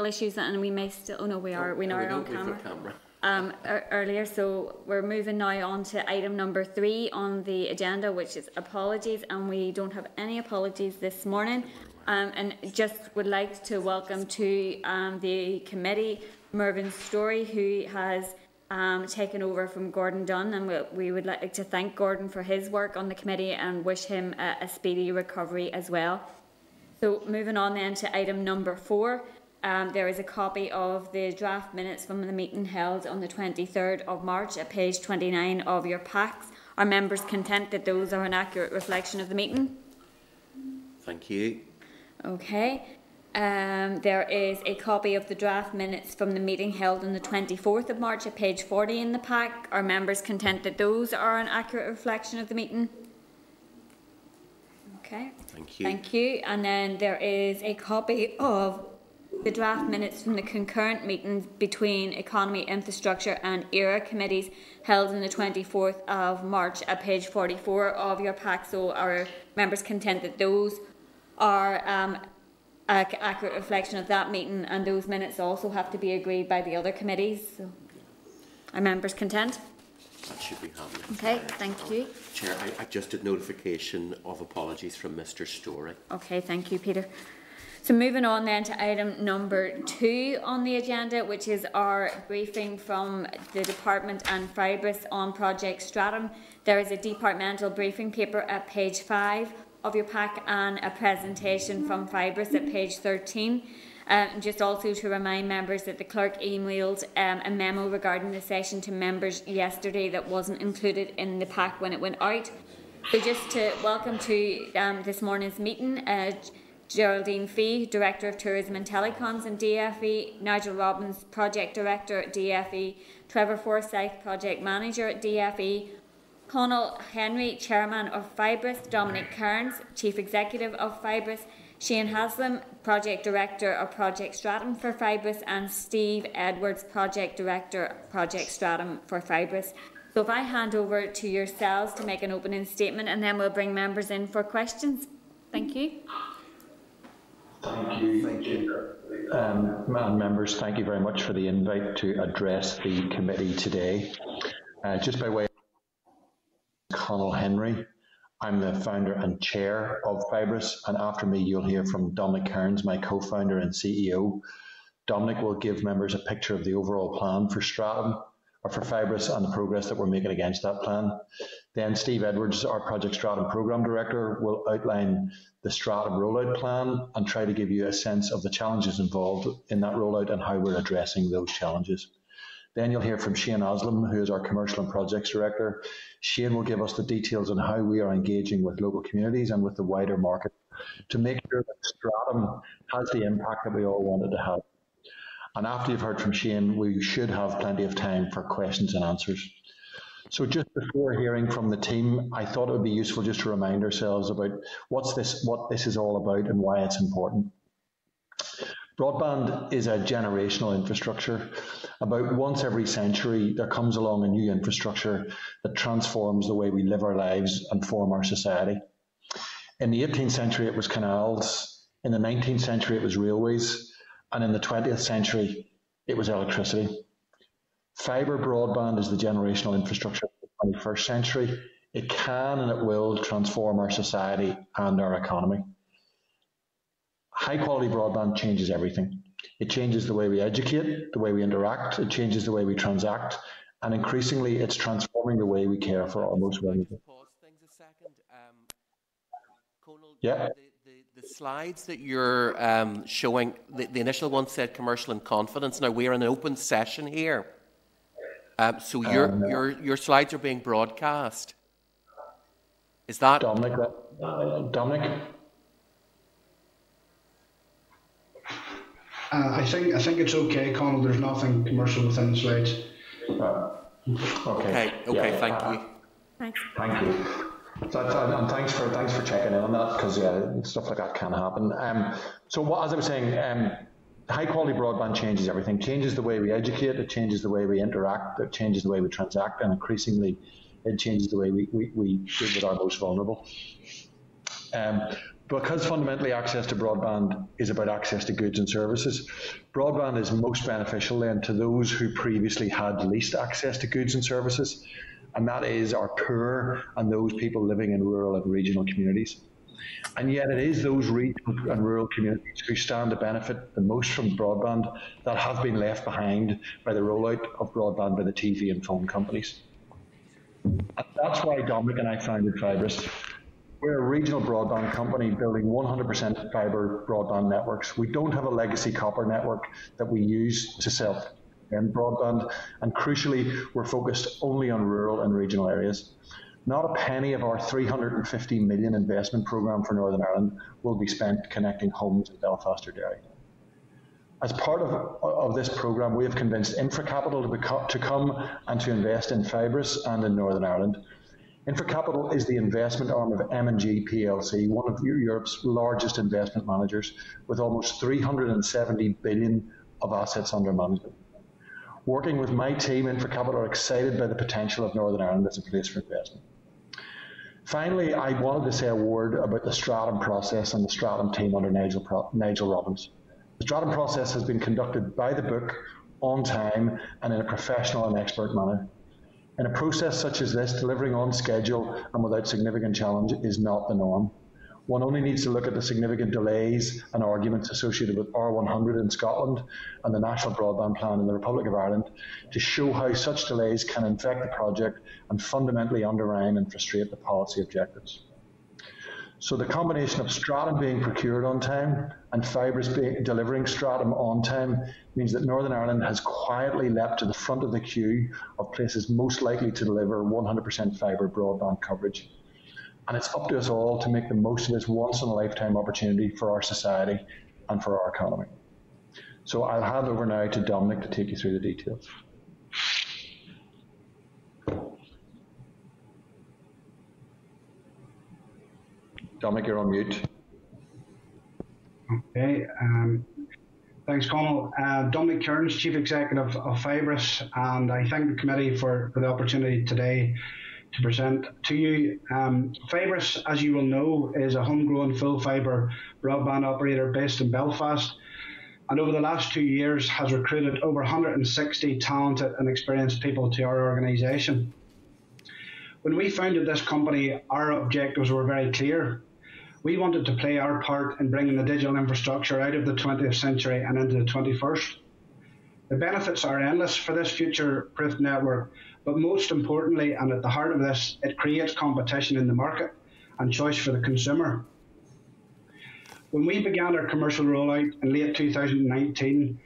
technical issues, and we may still. Oh no, we are. We are on camera. camera. Um, earlier, so we're moving now on to item number three on the agenda, which is apologies, and we don't have any apologies this morning. Um, and just would like to welcome to um, the committee Mervyn Storey, who has um, taken over from Gordon Dunne, and we, we, would like to thank Gordon for his work on the committee and wish him a, a speedy recovery as well. So, moving on then to item number four. Um, there is a copy of the draft minutes from the meeting held on the 23rd of March at page 29 of your packs. Are members content that those are an accurate reflection of the meeting? Thank you. Okay. Um, there is a copy of the draft minutes from the meeting held on the 24th of March at page 40 in the pack. Are members content that those are an accurate reflection of the meeting? Okay. Thank you. Thank you. And then there is a copy of the draft minutes from the concurrent meetings between Economy, Infrastructure and ERA committees held on the 24th of March at page 44 of your pack. So are members content that those are um, accurate reflection of that meeting, and those minutes also have to be agreed by the other committees. So, are members content? That should be happening. Okay, thank you. Chair, I, I just did notification of apologies from Mr. Storey. Okay, thank you, Peter. So moving on then to item number two on the agenda, which is our briefing from the department and Fibrus on Project Stratum. There is a departmental briefing paper at page five of your pack and a presentation from Fibrus at page 13. Um, just also to remind members that the clerk emailed um, a memo regarding the session to members yesterday that wasn't included in the pack when it went out. So just to welcome to um, this morning's meeting, uh, Geraldine Fee, Director of Tourism and Telecoms in DFE, Nigel Robbins, Project Director at DFE, Trevor Forsyth, Project Manager at DFE, Conal Henry, Chairman of Fibrus, Dominic Kearns, Chief Executive of Fibrus, Shane Haslam, Project Director of Project Stratum for Fibrus, and Steve Edwards, Project Director, Project Stratum for Fibrus. So if I hand over to yourselves to make an opening statement and then we'll bring members in for questions. Thank you. Thank you. Thank you. Um, members, thank you very much for the invite to address the committee today. Uh, just by way Conal Henry. I'm the founder and chair of Fibrus, and after me, you'll hear from Dominic Kearns, my co founder and CEO. Dominic will give members a picture of the overall plan for Stratum or for Fibrus and the progress that we're making against that plan. Then Steve Edwards, our Project Stratum Programme Director, will outline the Stratum rollout plan and try to give you a sense of the challenges involved in that rollout and how we're addressing those challenges. Then you'll hear from Shane Haslam, who is our Commercial and Projects Director. Shane will give us the details on how we are engaging with local communities and with the wider market to make sure that Stratum has the impact that we all wanted to have. And after you've heard from Shane, we should have plenty of time for questions and answers. So just before hearing from the team, I thought it would be useful just to remind ourselves about what's this, what this is all about and why it's important. Broadband is a generational infrastructure. About once every century, there comes along a new infrastructure that transforms the way we live our lives and form our society. In the 18th century, it was canals. In the 19th century, it was railways. And in the 20th century, it was electricity. Fibre broadband is the generational infrastructure of the 21st century. It can and it will transform our society and our economy. High quality broadband changes everything. It changes the way we educate, the way we interact, it changes the way we transact, and increasingly it's transforming the way we care for our most vulnerable. Pause things a second. Conal, yeah. The, the, the, slides that you're um, showing, the, the, initial one said commercial and confidence. Now we're in an open session here. Um, so your, um, your, your slides are being broadcast. Is that Dominic? Uh, Dominic? Uh, I think I think it's okay, Conal. There's nothing commercial within the slides. Uh, okay. Okay. Yeah. Thank you. Thanks. Thank you. So, and thanks for thanks for checking in on that because yeah, stuff like that can happen. Um, so what, as I was saying, um, high quality broadband changes everything. Changes the way we educate. It changes the way we interact. It changes the way we transact, and increasingly, it changes the way we we, we deal with our most vulnerable. Um, because fundamentally access to broadband is about access to goods and services, broadband is most beneficial then to those who previously had least access to goods and services, and that is our poor and those people living in rural and regional communities. And yet, it is those regional and rural communities who stand to benefit the most from broadband that have been left behind by the rollout of broadband by the TV and phone companies. And that's why Dominic and I founded Fibrus. We're a regional broadband company building 100% fibre broadband networks. We don't have a legacy copper network that we use to sell broadband, and crucially, we're focused only on rural and regional areas. Not a penny of our 350 million investment programme for Northern Ireland will be spent connecting homes in Belfast or Derry. As part of, of this programme, we have convinced Infracapital to, to come and to invest in Fibrus and in Northern Ireland. Infracapital is the investment arm of M&G plc, one of Europe's largest investment managers, with almost 370 billion of assets under management. Working with my team, Infracapital are excited by the potential of Northern Ireland as a place for investment. Finally, I wanted to say a word about the Stratum process and the Stratum team under Nigel, Pro- Nigel Robbins. The Stratum process has been conducted by the book, on time, and in a professional and expert manner. In a process such as this, delivering on schedule and without significant challenge is not the norm. One only needs to look at the significant delays and arguments associated with R100 in Scotland and the National Broadband Plan in the Republic of Ireland to show how such delays can infect the project and fundamentally undermine and frustrate the policy objectives. So the combination of Stratum being procured on time and being, delivering Stratum on time means that Northern Ireland has quietly leapt to the front of the queue of places most likely to deliver 100% fibre broadband coverage and it's up to us all to make the most of this once in a lifetime opportunity for our society and for our economy. So I'll hand over now to Dominic to take you through the details. Dominic, you're on mute. Okay. Um, thanks, Conal. Uh, Dominic Kearns, Chief Executive of Fibrus, and I thank the committee for, for the opportunity today to present to you. Um, Fibrus, as you will know, is a homegrown full fibre broadband operator based in Belfast and over the last two years has recruited over 160 talented and experienced people to our organisation. When we founded this company, our objectives were very clear. We wanted to play our part in bringing the digital infrastructure out of the 20th century and into the 21st. The benefits are endless for this future proof network but most importantly, and at the heart of this, it creates competition in the market and choice for the consumer. When we began our commercial rollout in late 2019,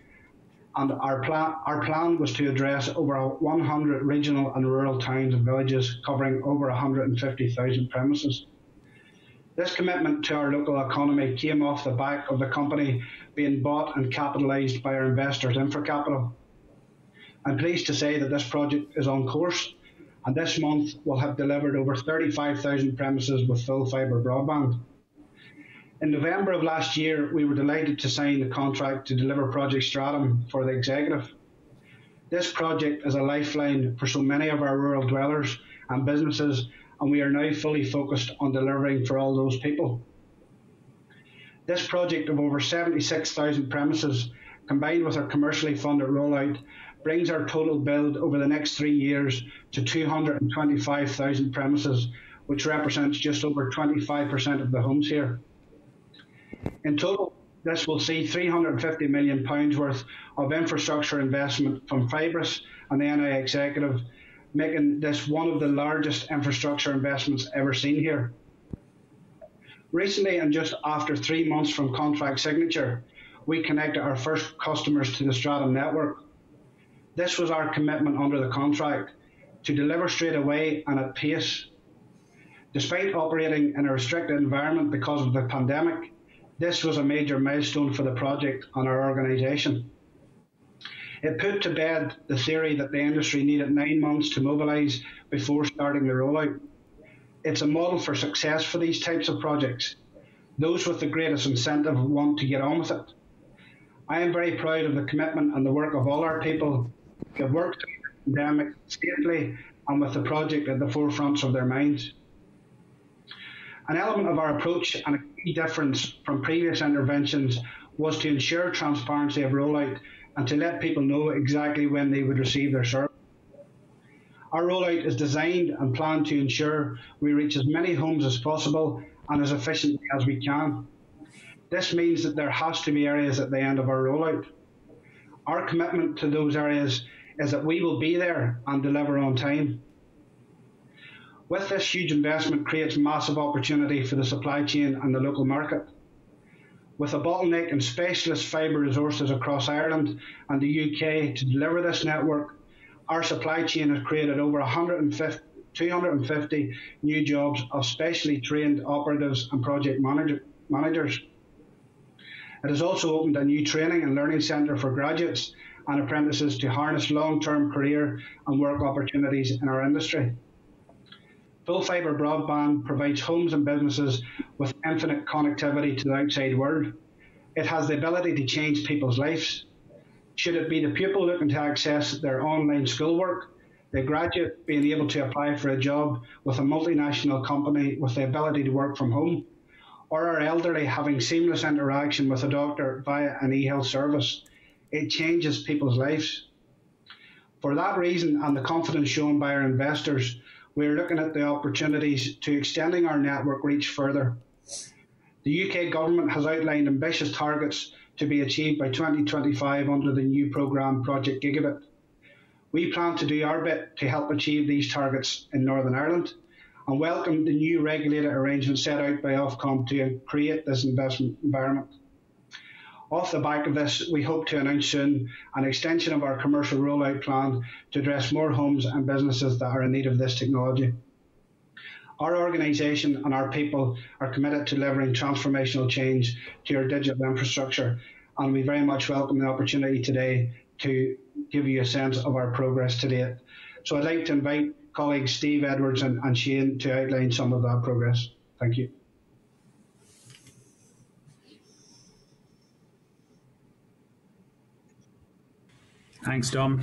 and our plan, our plan was to address over 100 regional and rural towns and villages covering over 150,000 premises. This commitment to our local economy came off the back of the company being bought and capitalised by our investors, Infracapital. I'm pleased to say that this project is on course, and this month we'll have delivered over 35,000 premises with full fibre broadband. In November of last year, we were delighted to sign the contract to deliver Project Stratum for the executive. This project is a lifeline for so many of our rural dwellers and businesses, and we are now fully focused on delivering for all those people. This project of over 76,000 premises, combined with our commercially funded rollout, brings our total build over the next three years to 225,000 premises, which represents just over 25% of the homes here. In total, this will see £350 million worth of infrastructure investment from Fibrus and the NI Executive, making this one of the largest infrastructure investments ever seen here. Recently, and just after three months from contract signature, we connected our first customers to the Stratum network, this was our commitment under the contract to deliver straight away and at pace. Despite operating in a restricted environment because of the pandemic, this was a major milestone for the project and our organisation. It put to bed the theory that the industry needed nine months to mobilise before starting the rollout. It's a model for success for these types of projects. Those with the greatest incentive want to get on with it. I am very proud of the commitment and the work of all our people have worked the pandemic safely and with the project at the forefront of their minds. An element of our approach and a key difference from previous interventions was to ensure transparency of rollout and to let people know exactly when they would receive their service. Our rollout is designed and planned to ensure we reach as many homes as possible and as efficiently as we can. This means that there has to be areas at the end of our rollout. Our commitment to those areas is that we will be there and deliver on time. With this huge investment creates massive opportunity for the supply chain and the local market. With a bottleneck in specialist fibre resources across Ireland and the UK to deliver this network, our supply chain has created over 150, 250 new jobs of specially trained operatives and project manager, managers. It has also opened a new training and learning centre for graduates and apprentices to harness long term career and work opportunities in our industry. Full fibre broadband provides homes and businesses with infinite connectivity to the outside world. It has the ability to change people's lives. Should it be the pupil looking to access their online schoolwork, the graduate being able to apply for a job with a multinational company with the ability to work from home, or our elderly having seamless interaction with a doctor via an e-health service, it changes people's lives. For that reason and the confidence shown by our investors, we're looking at the opportunities to extending our network reach further. The UK government has outlined ambitious targets to be achieved by 2025 under the new programme Project Gigabit. We plan to do our bit to help achieve these targets in Northern Ireland and welcome the new regulated arrangement set out by Ofcom to create this investment environment. Off the back of this, we hope to announce soon an extension of our commercial rollout plan to address more homes and businesses that are in need of this technology. Our organisation and our people are committed to delivering transformational change to our digital infrastructure, and we very much welcome the opportunity today to give you a sense of our progress to date. So I'd like to invite colleagues Steve Edwards and, and Shane to outline some of that progress. Thank you. Thanks, Dom.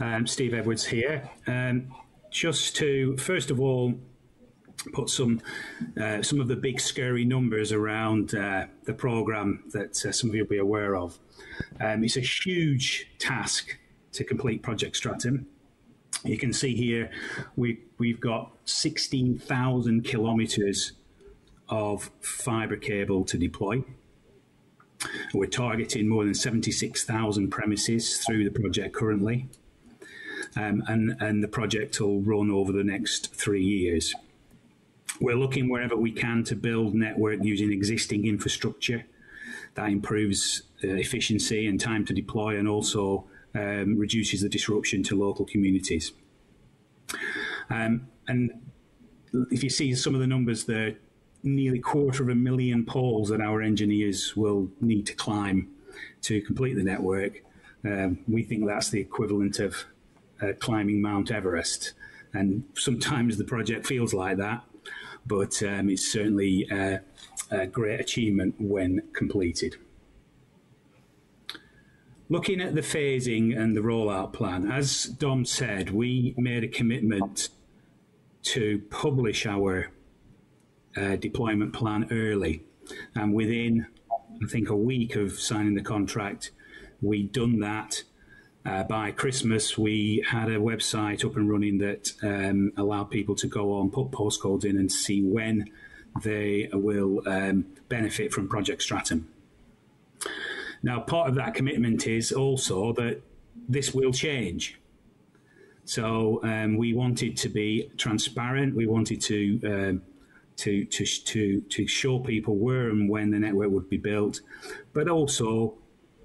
Um, Steve Edwards here. Um, just to, first of all, put some uh, some of the big scary numbers around uh, the program that uh, some of you will be aware of. Um, it's a huge task to complete Project Stratum. You can see here we, we've got 16,000 kilometres of fibre cable to deploy. We're targeting more than 76,000 premises through the project currently. Um, and, and the project will run over the next three years. We're looking wherever we can to build network using existing infrastructure. That improves uh, efficiency and time to deploy and also um, reduces the disruption to local communities. Um, and if you see some of the numbers there, nearly quarter of a million poles that our engineers will need to climb to complete the network. Um, we think that's the equivalent of uh, climbing Mount Everest. And sometimes the project feels like that, but um, it's certainly uh, a great achievement when completed. Looking at the phasing and the rollout plan, as Dom said, we made a commitment to publish our uh, deployment plan early. And within, I think, a week of signing the contract, we'd done that. Uh, by Christmas, we had a website up and running that um, allowed people to go on, put postcodes in, and see when they will um, benefit from Project Stratum. Now, part of that commitment is also that this will change. So um, we wanted to be transparent. We wanted to, um, to to to to show people where and when the network would be built, but also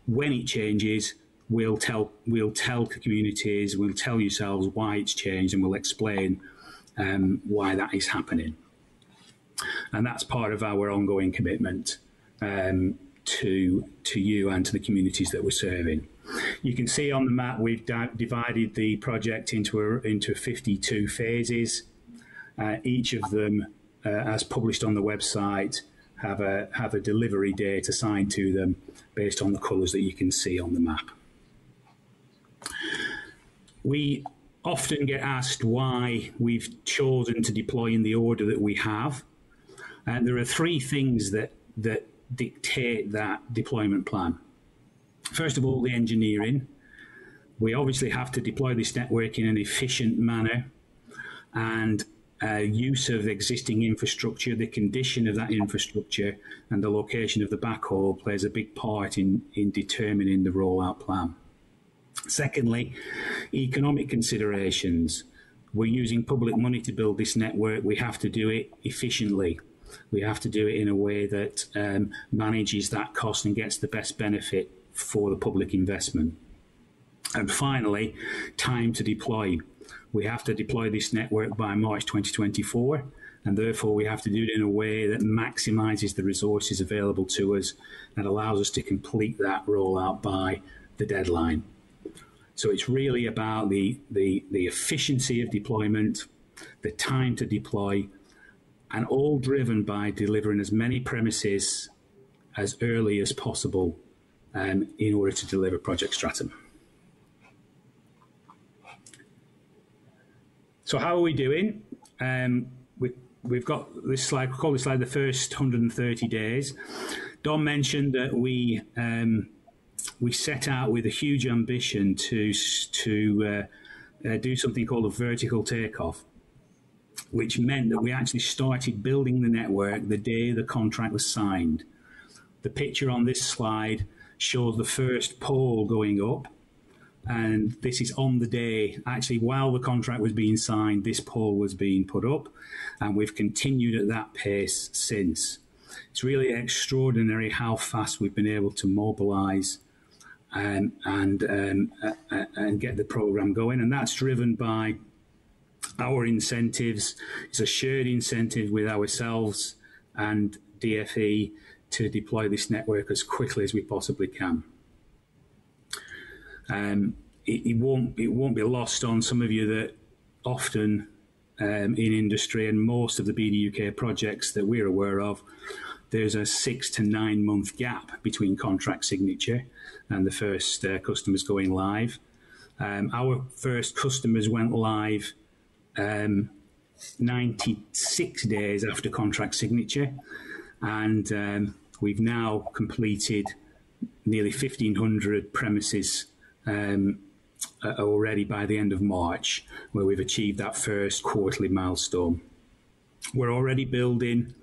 when it changes, we'll tell we'll tell communities, we'll tell yourselves why it's changed, and we'll explain um, why that is happening. And that's part of our ongoing commitment. Um, to to you and to the communities that we're serving. You can see on the map we've di- divided the project into a, into 52 phases. Uh, each of them, uh, as published on the website, have a have a delivery date assigned to them based on the colours that you can see on the map. We often get asked why we've chosen to deploy in the order that we have. And there are three things that, that dictate that deployment plan. First of all, the engineering. We obviously have to deploy this network in an efficient manner and uh, use of existing infrastructure, the condition of that infrastructure, and the location of the backhaul plays a big part in, in determining the rollout plan. Secondly, economic considerations. We're using public money to build this network. We have to do it efficiently. We have to do it in a way that um, manages that cost and gets the best benefit for the public investment. And finally, time to deploy. We have to deploy this network by March 2024, and therefore we have to do it in a way that maximizes the resources available to us and allows us to complete that rollout by the deadline. So it's really about the, the, the efficiency of deployment, the time to deploy, and all driven by delivering as many premises as early as possible um, in order to deliver Project Stratum. So how are we doing? Um, we, we've got this slide, we call this slide the first 130 days. Dom mentioned that we um, we set out with a huge ambition to to uh, uh, do something called a vertical takeoff, which meant that we actually started building the network the day the contract was signed. The picture on this slide shows the first pole going up and this is on the day, actually, while the contract was being signed, this pole was being put up, and we've continued at that pace since. It's really extraordinary how fast we've been able to mobilise um, and um, uh, uh, and get the program going, and that's driven by our incentives. It's a shared incentive with ourselves and DFE to deploy this network as quickly as we possibly can. Um, it, it, won't it won't be lost on some of you that often um, in industry and most of the BDUK projects that we're aware of, there's a six to nine month gap between contract signature and the first uh, customers going live. Um, our first customers went live um, 96 days after contract signature, and um, we've now completed nearly 1,500 premises um, already by the end of March, where we've achieved that first quarterly milestone. We're already building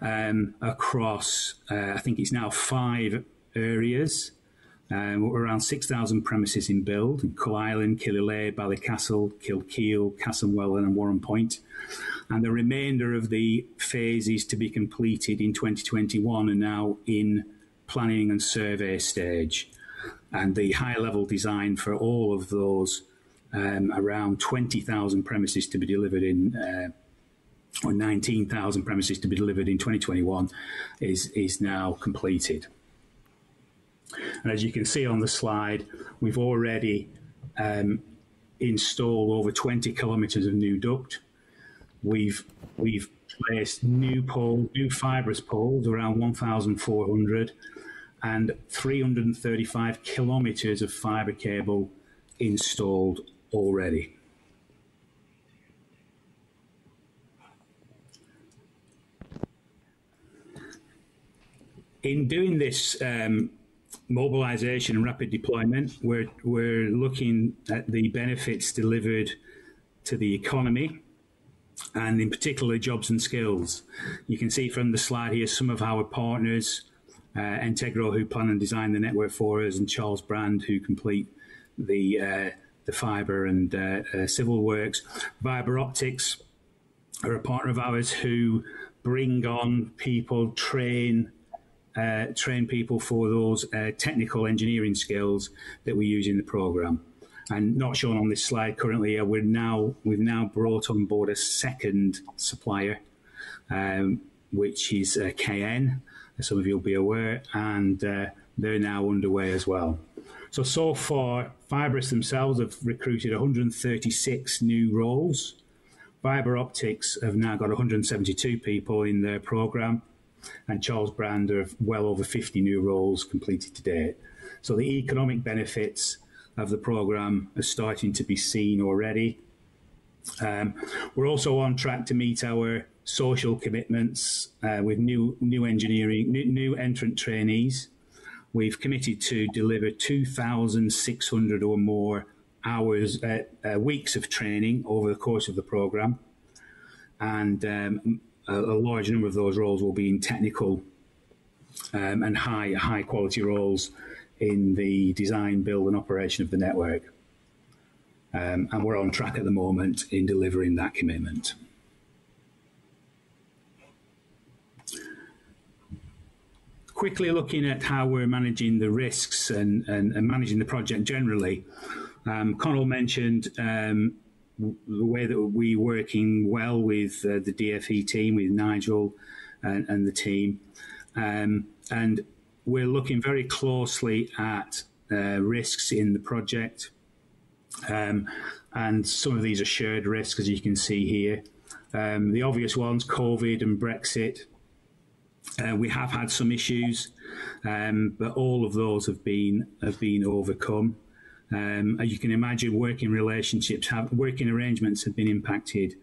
um, across, uh, I think it's now five areas. Um, around 6,000 premises in build in Coalisland, Killyleagh, Ballycastle, Kilkeel, Castlewellan, and Warrenpoint. And the remainder of the phases to be completed in 2021 are now in planning and survey stage and the high level design for all of those um, around 20,000 premises to be delivered in. Uh, or 19,000 premises to be delivered in 2021 is, is now completed. And as you can see on the slide, we've already um, installed over 20 kilometres of new duct. We've, we've placed new pole, new Fibrus poles, around 1,400, and 335 kilometres of fibre cable installed already. In doing this um, mobilisation and rapid deployment, we're, we're looking at the benefits delivered to the economy and in particular jobs and skills. You can see from the slide here some of our partners uh, Entegro, who plan and design the network for us, and Charles Brand, who complete the uh, the fibre and uh, uh, civil works. Viber Optics are a partner of ours who bring on people, train uh, train people for those uh, technical engineering skills that we use in the program. And not shown on this slide currently, we're now we've now brought on board a second supplier, um, which is KN as some of you will be aware, and uh, they're now underway as well. So, so far, Fibrus themselves have recruited 136 new roles. Fiber Optics have now got 172 people in their program, and Charles Brand have well over 50 new roles completed to date. So, the economic benefits of the program are starting to be seen already. Um, we're also on track to meet our social commitments uh, with new new engineering, new, new entrant trainees. We've committed to deliver 2,600 or more hours, uh, uh, weeks of training over the course of the programme. And um, a, a, large number of those roles will be in technical um, and high, high quality roles in the design, build, and operation of the network. Um, and we're on track at the moment in delivering that commitment. Quickly looking at how we're managing the risks and, and, and managing the project generally, um, Conal mentioned um, the way that we're working well with uh, the DFE team, with Nigel and, and the team. Um, and we're looking very closely at uh, risks in the project. Um, and some of these are shared risks, as you can see here. Um, the obvious ones, COVID and Brexit. Uh, we have had some issues, um, but all of those have been have been overcome. Um, as you can imagine, working relationships, have, working arrangements have been impacted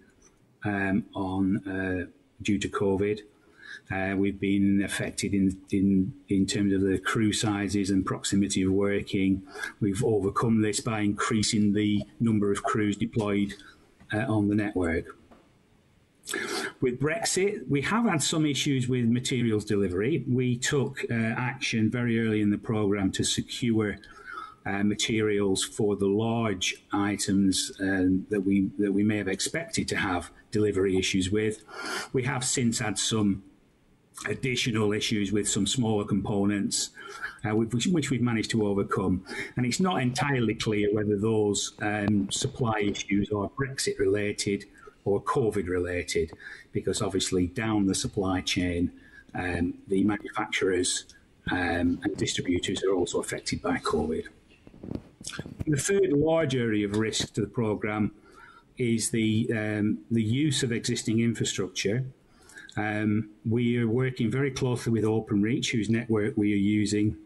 um, on uh, due to COVID. Uh, we've been affected in, in in terms of the crew sizes and proximity of working. We've overcome this by increasing the number of crews deployed uh, on the network. With Brexit, we have had some issues with materials delivery. We took uh, action very early in the programme to secure uh, materials for the large items uh, that we that we may have expected to have delivery issues with. We have since had some additional issues with some smaller components, uh, which, which, we've managed to overcome. And it's not entirely clear whether those um, supply issues are Brexit related or COVID related, because obviously down the supply chain, um, the manufacturers um, and distributors are also affected by COVID. The third large area of risk to the programme is the um, the use of existing infrastructure. Um, we are working very closely with OpenReach, whose network we are using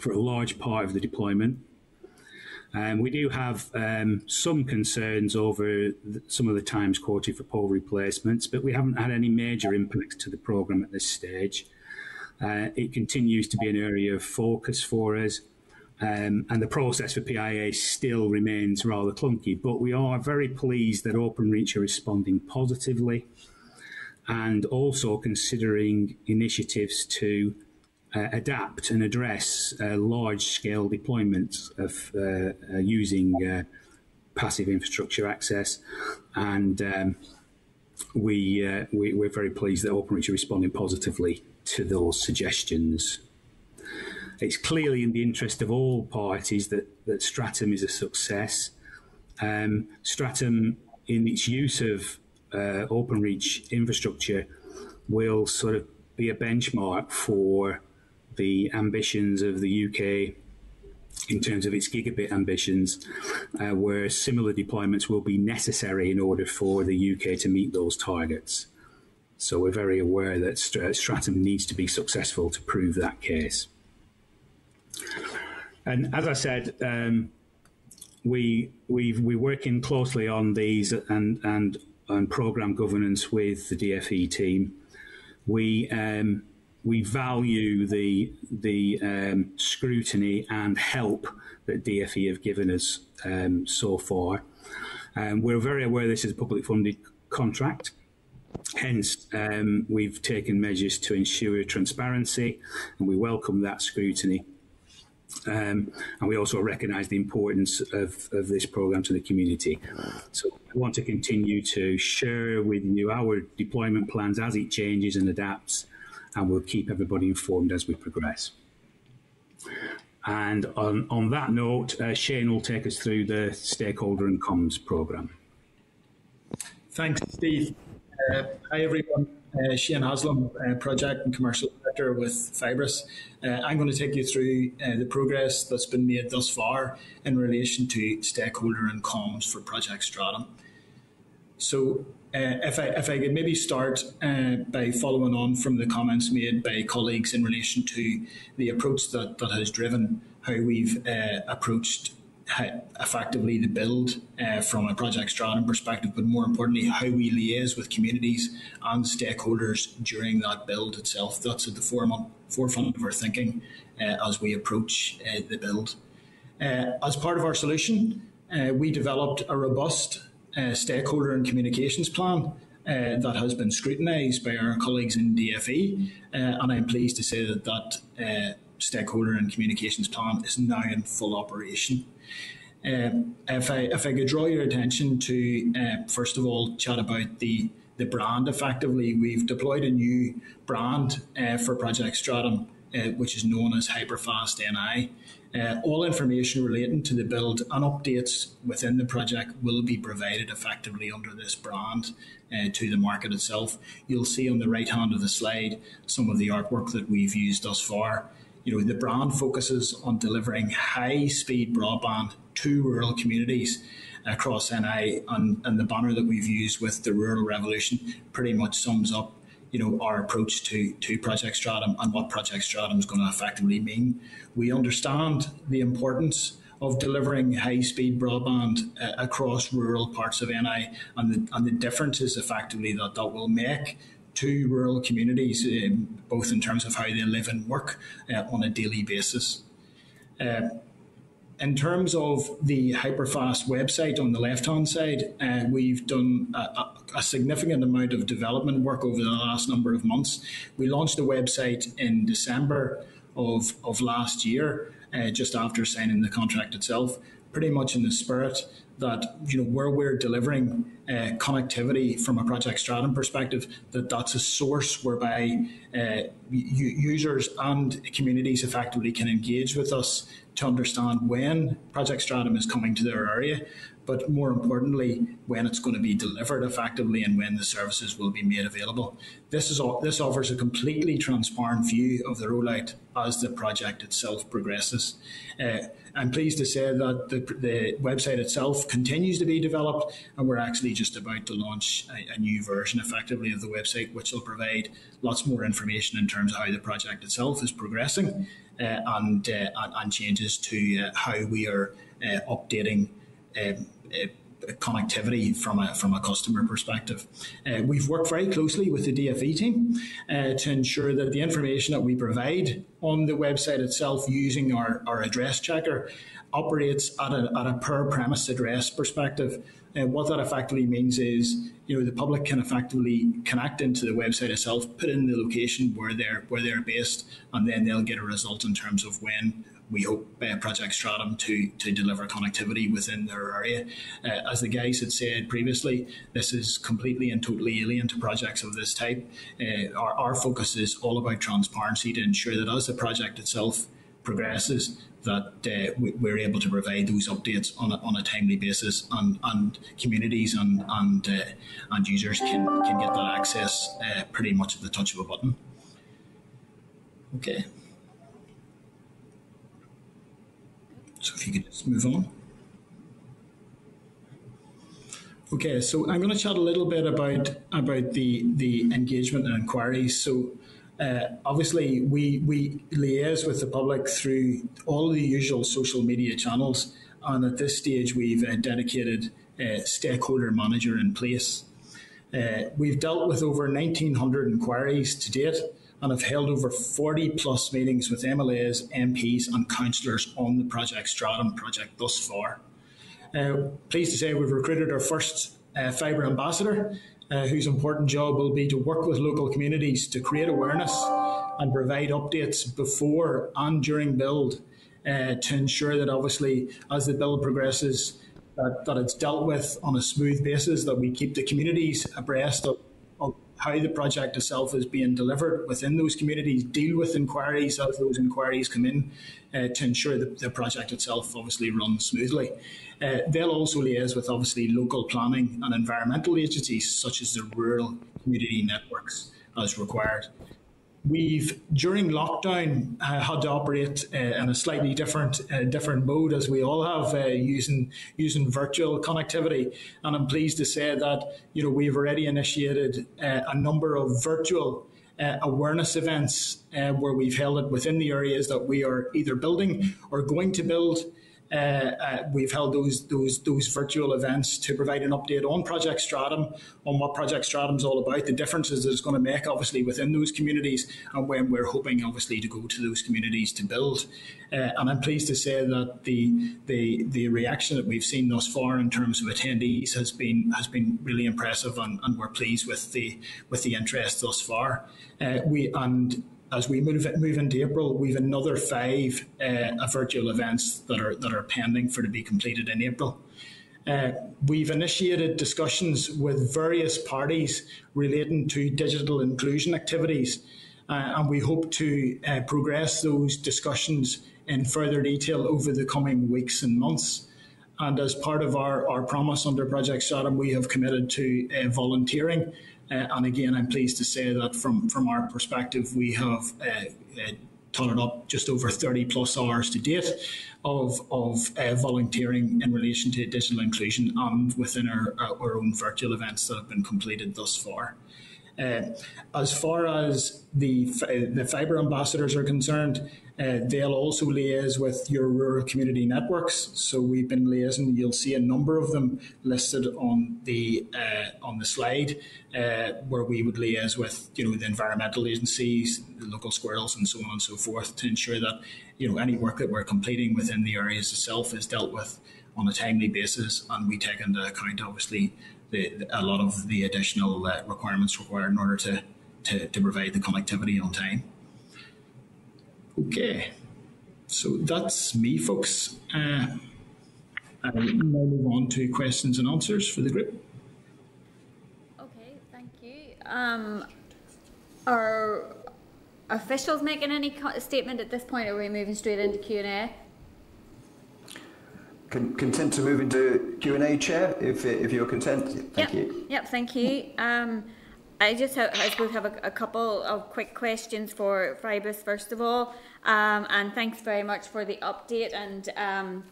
for a large part of the deployment. Um, we do have um, some concerns over some of the times quoted for pole replacements, but we haven't had any major impacts to the programme at this stage. Uh, it continues to be an area of focus for us. Um, and the process for PIA still remains rather clunky, but we are very pleased that OpenReach are responding positively and also considering initiatives to uh, adapt and address uh, large scale deployments of uh, uh using uh, passive infrastructure access. And um, we, uh, we, are very pleased that OpenReach are responding positively to those suggestions. It's clearly in the interest of all parties that, that Stratum is a success. Um, Stratum, in its use of uh, OpenReach infrastructure, will sort of be a benchmark for the ambitions of the UK in terms of its gigabit ambitions, uh, where similar deployments will be necessary in order for the UK to meet those targets. So we're very aware that Stratum needs to be successful to prove that case. And as I said, um, we we we're working closely on these and and and program governance with the DFE team. We um, we value the the um, scrutiny and help that DFE have given us um, so far. Um, we're very aware this is a public funded contract. Hence, um, we've taken measures to ensure transparency, and we welcome that scrutiny. Um, and we also recognise the importance of, of this programme to the community. So we want to continue to share with you our deployment plans as it changes and adapts, and we'll keep everybody informed as we progress. And on, on that note, uh, Shane will take us through the stakeholder and comms programme. Thanks, Steve. Uh, hi, everyone uh, Shane Haslam, uh, Project and Commercial Director with Fibrus. Uh, I'm going to take you through uh, the progress that's been made thus far in relation to stakeholder and comms for Project Stratum. So, uh, if, I, if I could maybe start by following on from the comments made by colleagues in relation to the approach that, that has driven how we've approached effectively the build uh, from a project stratum perspective, but more importantly, how we liaise with communities and stakeholders during that build itself. That's at the forefront of our thinking uh, as we approach uh, the build. Uh, as part of our solution, uh, we developed a robust uh, stakeholder and communications plan uh, that has been scrutinised by our colleagues in DFE, uh, and I'm pleased to say that that uh, stakeholder and communications plan is now in full operation. Um, if I if I could draw your attention to uh, first of all chat about the the brand effectively, we've deployed a new brand uh, for Project Stratum, uh, which is known as Hyperfast NI. Uh, all information relating to the build and updates within the project will be provided effectively under this brand uh, to the market itself. You'll see on the right hand of the slide some of the artwork that we've used thus far. You know, the brand focuses on delivering high speed broadband to rural communities across NI and, and the banner that we've used with the rural revolution pretty much sums up you know, our approach to, to Project Stratum and what Project Stratum is going to effectively mean. We understand the importance of delivering high speed broadband uh, across rural parts of NI and the, and the differences effectively that that will make to rural communities, um, both in terms of how they live and work uh, on a daily basis. Uh, in terms of the Hyperfast website on the left hand side, uh, we've done a, a, significant amount of development work over the last number of months. We launched the website in December of, of last year, uh, just after signing the contract itself, pretty much in the spirit that you know where we're delivering uh, connectivity from a project stratum perspective that that's a source whereby uh, users and communities effectively can engage with us to understand when Project Stratum is coming to their area, but more importantly, when it's going to be delivered effectively and when the services will be made available. This is this offers a completely transparent view of the rollout as the project itself progresses. Uh, I'm pleased to say that the, the, website itself continues to be developed, and we're actually just about to launch a, a, new version effectively of the website, which will provide lots more information in terms of how the project itself is progressing uh, and, uh, and changes to uh, how we are updating um, connectivity from a from a customer perspective. Uh, we've worked very closely with the DFE team uh, to ensure that the information that we provide on the website itself using our, our address checker operates at a, at a per premise address perspective. And what that effectively means is, you know, the public can effectively connect into the website itself, put in the location where they're where they're based, and then they'll get a result in terms of when we hope uh, Project Stratum to to deliver connectivity within their area. Uh, as the guys had said previously, this is completely and totally alien to projects of this type. Uh, our, our focus is all about transparency to ensure that as the project itself progresses, that uh, we're able to provide those updates on a, on a timely basis, and, and communities and and uh, and users can can get that access uh, pretty much at the touch of a button. Okay. So if you could just move on. Okay, so I'm going to chat a little bit about about the the engagement and inquiries. So uh, obviously, we, we liaise with the public through all the usual social media channels, and at this stage, we've a dedicated uh, stakeholder manager in place. Uh, we've dealt with over 1,900 inquiries to date and have held over 40 plus meetings with MLAs, MPs, and councillors on the Project Stratum project thus far. Uh, pleased to say we've recruited our first uh, fibre ambassador uh, whose important job will be to work with local communities to create awareness and provide updates before and during build uh, to ensure that obviously as the build progresses that, that it's dealt with on a smooth basis, that we keep the communities abreast of, of how the project itself is being delivered within those communities, deal with inquiries as those inquiries come in uh, to ensure that the project itself obviously runs smoothly. Uh, they'll also liaise with obviously local planning and environmental agencies such as the rural community networks as required. We've during lockdown uh, had to operate uh, in a slightly different uh, different mode as we all have uh, using using virtual connectivity, and I'm pleased to say that you know we've already initiated uh, a number of virtual uh, awareness events where we've held it within the areas that we are either building or going to build uh, uh, we've held those those those virtual events to provide an update on Project Stratum, on what Project Stratum is all about, the differences that it's going to make, obviously within those communities, and when we're hoping, obviously, to go to those communities to build. Uh, and I'm pleased to say that the the the reaction that we've seen thus far in terms of attendees has been has been really impressive, and, and we're pleased with the with the interest thus far. Uh, we and as we move move into April, we've another five uh, virtual events that are that are pending for to be completed in April. Uh, we've initiated discussions with various parties relating to digital inclusion activities, uh, and we hope to uh, progress those discussions in further detail over the coming weeks and months. And as part of our, our promise under Project Stratum, we have committed to uh, volunteering uh, and again, I'm pleased to say that from, from our perspective, we have uh, uh, totted up just over 30 plus hours to date of, of uh, volunteering in relation to digital inclusion and within our, our own virtual events that have been completed thus far. Uh, as far as the, the fibre ambassadors are concerned, uh, they'll also liaise with your rural community networks. So we've been liaising. You'll see a number of them listed on the uh, on the slide, uh, where we would liaise with you know the environmental agencies, the local squirrels, and so on and so forth, to ensure that you know any work that we're completing within the areas itself is dealt with on a timely basis, and we take into account obviously the, a lot of the additional uh, requirements required in order to, to to provide the connectivity on time. Okay, so that's me, folks. Uh, I'll now move on to questions and answers for the group. Okay, thank you. Um, are officials making any statement at this point, or are we moving straight into Q and A? content to move into Q and A, Chair, if if you're content. Thank yep. you. Yep, thank you. Um, I just have, I suppose have a, a, couple of quick questions for Fibrus first of all, um, and thanks very much for the update and um,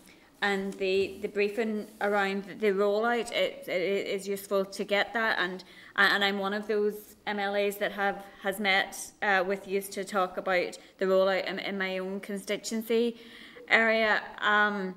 and the the briefing around the rollout. It, it is useful to get that, and and I'm one of those MLAs that have has met uh, with you to talk about the rollout in, in my own constituency area. Um,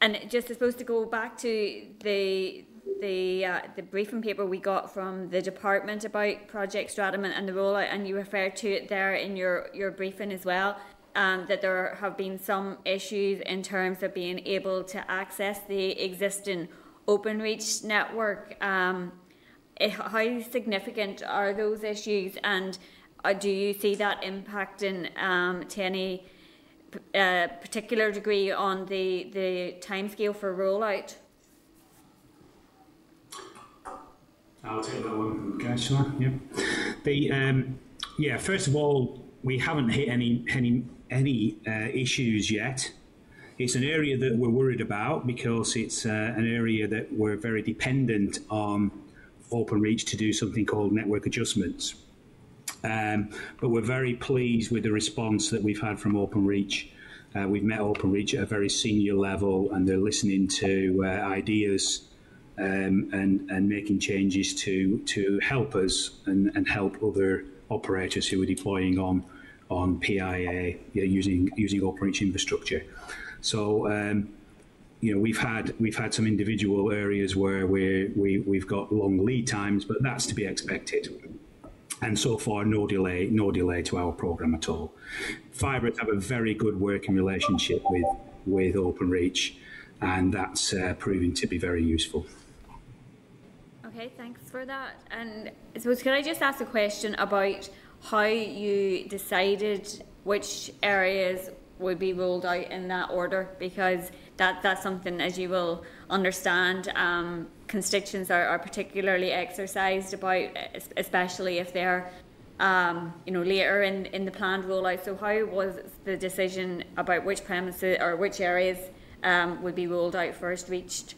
and just supposed to go back to the the uh, the briefing paper we got from the department about Project Stratum and, the rollout, and you referred to it there in your your briefing as well. Um, that there have been some issues in terms of being able to access the existing OpenReach network. Um, how significant are those issues, and uh, do you see that impacting um, to any uh, particular degree on the the timescale for rollout? I'll take that one, Okay, Councillor. Yeah. The um, yeah. First of all, we haven't hit any any any uh, issues yet. It's an area that we're worried about because it's uh, an area that we're very dependent on OpenReach to do something called network adjustments. Um, but we're very pleased with the response that we've had from OpenReach. Uh, we've met OpenReach at a very senior level, and they're listening to uh, ideas um, and, and making changes to, to help us and, and help other operators who are deploying on, on PIA know, using, using OpenReach infrastructure. So, um, you know, we've had we've had some individual areas where we we we've got long lead times, but that's to be expected. And so far, no delay, no delay to our program at all. Fibre have a very good working relationship with with OpenReach, and that's uh, proving to be very useful. Okay, thanks for that. And I suppose, can I just ask a question about how you decided which areas would be rolled out in that order? Because that, that's something, as you will understand, um, constituents are, are particularly exercised about, especially if they're um, you know, later in, in the planned rollout. So how was the decision about which premises or which areas um, would be rolled out first reached?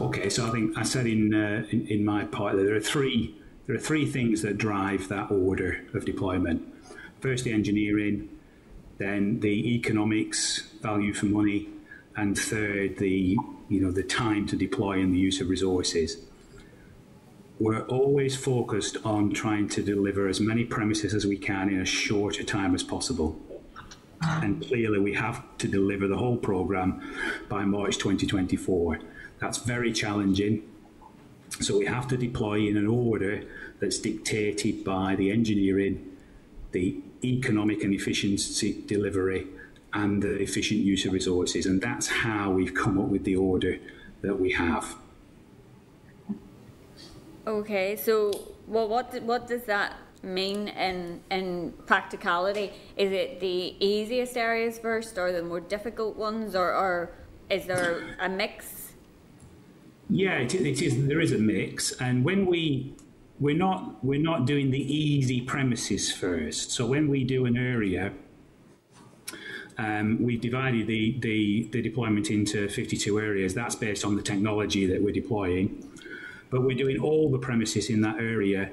Okay, so I think I said in, uh, in, in my part that there are three there are three things that drive that order of deployment. First, the engineering, then the economics, value for money, and third, the you know the time to deploy and the use of resources. We're always focused on trying to deliver as many premises as we can in as short a time as possible. and clearly we have to deliver the whole programme by March 2024. That's very challenging. So we have to deploy in an order that's dictated by the engineering, the economic and efficiency delivery, and the efficient use of resources. And that's how we've come up with the order that we have. Okay, so well, what what does that mean in in practicality? Is it the easiest areas first, or the more difficult ones, or, or is there a mix? Yeah, it, it is. There is a mix, and when we we're not we're not doing the easy premises first. So when we do an area, um, we divided the, the the deployment into 52 areas. That's based on the technology that we're deploying but we're doing all the premises in that area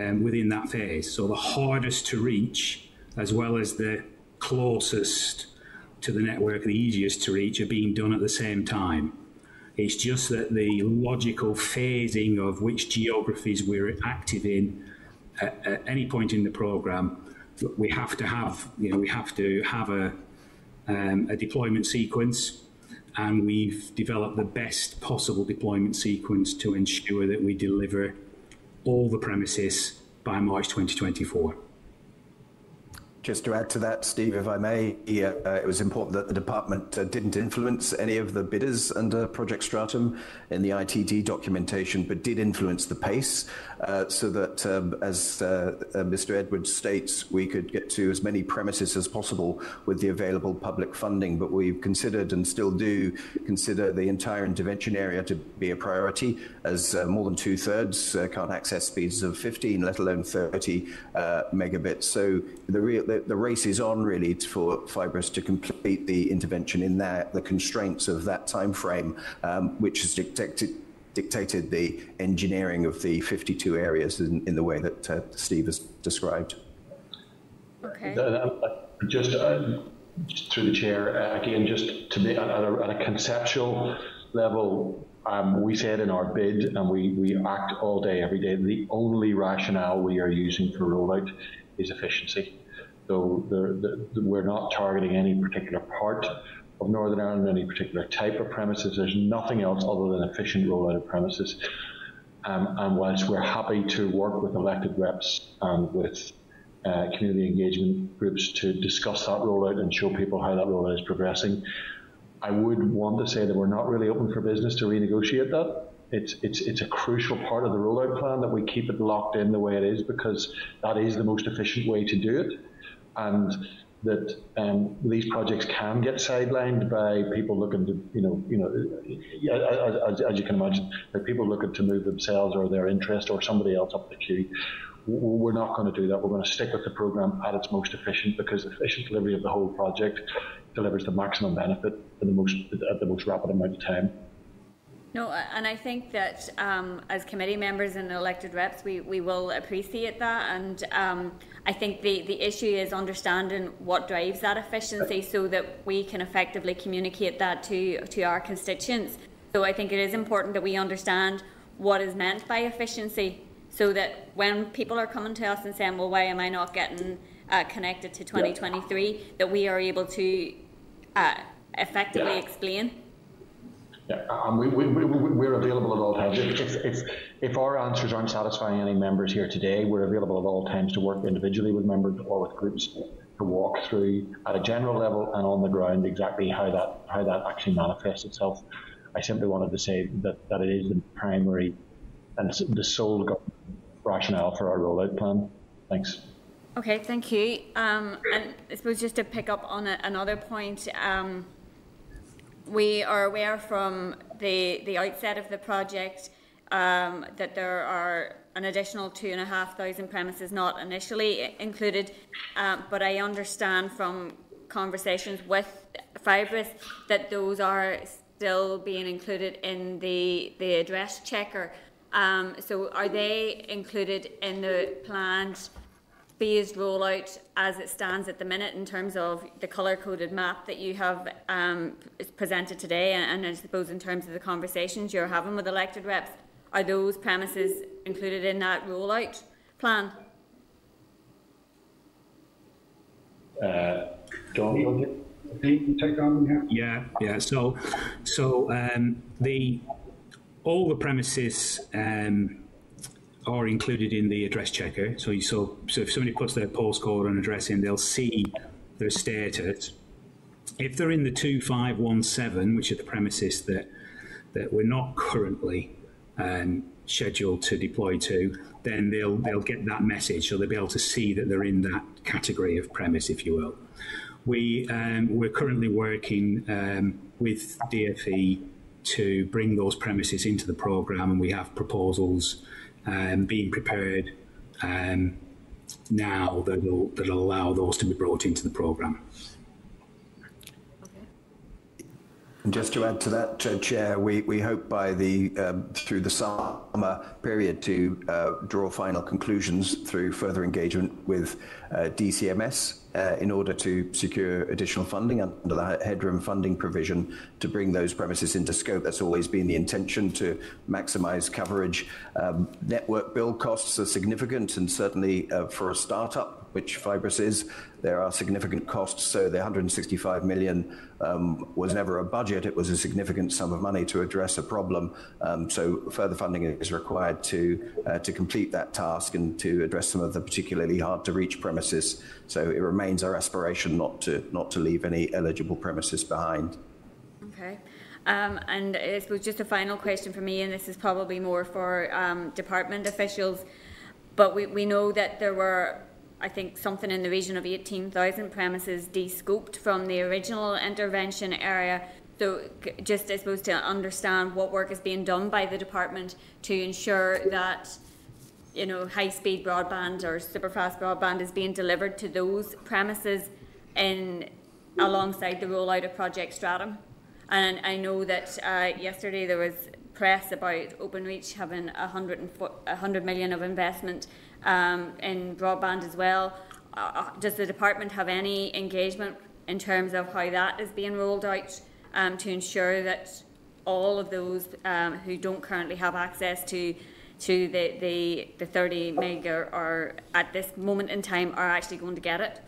um, within that phase. So the hardest to reach, as well as the closest to the network, the easiest to reach, are being done at the same time. It's just that the logical phasing of which geographies we're active in at, at any point in the program, we have to have, you know, we have to have a, um, a deployment sequence and we've developed the best possible deployment sequence to ensure that we deliver all the premises by March 2024. Just to add to that, Steve, if I may, uh, it was important that the department uh, didn't influence any of the bidders under Project Stratum in the ITT documentation, but did influence the pace uh, so that, um, as uh, uh, Mr. Edwards states, we could get to as many premises as possible with the available public funding. But we've considered and still do consider the entire intervention area to be a priority, as uh, more than two thirds can't access speeds of 15, let alone 30 megabits. So the real the, the race is on really for Fibrus to complete the intervention in that the constraints of that time frame, um, which has dictated dictated the engineering of the 52 areas in, in the way that uh, Steve has described. Okay. Just, uh, just through the chair, uh, again, just to be at a, at a conceptual level, um, we said in our bid, and we, we act all day, every day, the only rationale we are using for rollout is efficiency. So we're not targeting any particular part of Northern Ireland, any particular type of premises. There's nothing else other than efficient rollout of premises. Um, and whilst we're happy to work with elected reps and with uh, community engagement groups to discuss that rollout and show people how that rollout is progressing, I would want to say that we're not really open for business to renegotiate that. It's, it's, it's a crucial part of the rollout plan that we keep it locked in the way it is because that is the most efficient way to do it and that um, these projects can get sidelined by people looking to, you know, you know, as, as, you can imagine, by people looking to move themselves or their interest or somebody else up the queue. We're not going to do that. We're going to stick with the program at its most efficient because efficient delivery of the whole project delivers the maximum benefit in the most at the most rapid amount of time. No, and I think that um, as committee members and elected reps, we, we will appreciate that. And um, I think the, the issue is understanding what drives that efficiency so that we can effectively communicate that to, to our constituents. So I think it is important that we understand what is meant by efficiency so that when people are coming to us and saying, well, why am I not getting uh, connected to 2023, that we are able to uh, effectively yeah. explain. Yeah, and we, we, we, we're available at all times. If, if, if our answers aren't satisfying any members here today, we're available at all times to work individually with members or with groups to walk through at a general level and on the ground exactly how that how that actually manifests itself. I simply wanted to say that, that it is the primary and the sole rationale for our rollout plan. Thanks. Okay, thank you. Um, and I suppose just to pick up on a, another point. Um, we are aware from the, the outset of the project um, that there are an additional two and a half thousand premises not initially included, uh, but I understand from conversations with Fibrus that those are still being included in the, the address checker. Um, so are they included in the planned phased rollout as it stands at the minute in terms of the colour coded map that you have um, presented today, and, and I suppose in terms of the conversations you're having with elected reps, are those premises included in that rollout plan? Uh, John, John, take on, yeah. Yeah, yeah. So, so um, the all the premises um, are included in the address checker. So, you, so, so if somebody puts their postcode and address in, they'll see their status. If they're in the 2517, which are the premises that, that we're not currently um, scheduled to deploy to, then they'll, they'll get that message. So they'll be able to see that they're in that category of premise, if you will. We, um, we're currently working um, with DFE to bring those premises into the programme, and we have proposals um, being prepared um, now that will that'll allow those to be brought into the programme. And just to add to that, uh, Chair, we, we hope by the um, through the summer period to uh, draw final conclusions through further engagement with uh, DCMS uh, in order to secure additional funding under the headroom funding provision to bring those premises into scope. That's always been the intention to maximise coverage. Um, network build costs are significant, and certainly uh, for a startup which Fibrus is, there are significant costs. So the 165 million um, was never a budget; it was a significant sum of money to address a problem. Um, so further funding is required to uh, to complete that task and to address some of the particularly hard to reach premises. So it remains our aspiration not to not to leave any eligible premises behind. Okay. Um, and I suppose just a final question for me, and this is probably more for um, department officials, but we, we know that there were I think something in the region of 18,000 premises de-scoped from the original intervention area. So just I suppose to understand what work is being done by the department to ensure that you know high-speed broadband or super-fast broadband is being delivered to those premises in alongside the rollout of Project Stratum. And I know that uh, yesterday there was press about Openreach having 100, 100 million of investment um, in broadband as well. Uh, uh, does the department have any engagement in terms of how that is being rolled out um, to ensure that all of those um, who don't currently have access to to the, the, the 30 meg or, or at this moment in time are actually going to get it?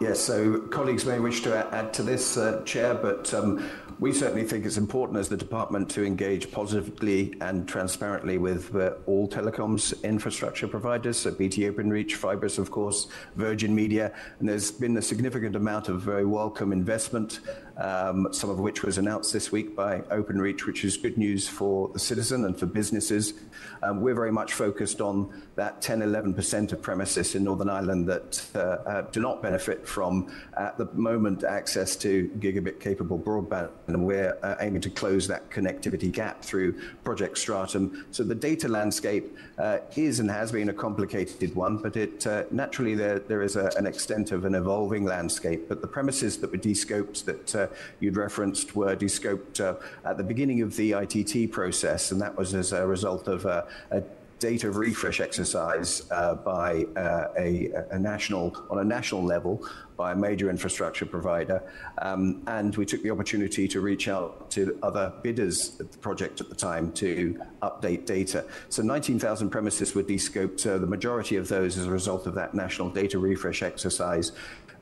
Yes, so colleagues may wish to add to this, uh, Chair, but um, we certainly think it's important as the department to engage positively and transparently with uh, all telecoms infrastructure providers, so BT Openreach, Fibrus, of course, Virgin Media, and there's been a significant amount of very welcome investment um, some of which was announced this week by Openreach, which is good news for the citizen and for businesses. Um, we're very much focused on that 10 11% of premises in Northern Ireland that uh, uh, do not benefit from, at the moment, access to gigabit capable broadband. And we're uh, aiming to close that connectivity gap through Project Stratum. So the data landscape uh, is and has been a complicated one, but it uh, naturally there, there is a, an extent of an evolving landscape. But the premises that were descoped that uh, you'd referenced were descoped uh, at the beginning of the ITT process, and that was as a result of a, a data refresh exercise uh, by uh, a, a, national on a national level by a major infrastructure provider, um, and we took the opportunity to reach out to other bidders at the project at the time to update data. So 19,000 premises were descoped. Uh, the majority of those as a result of that national data refresh exercise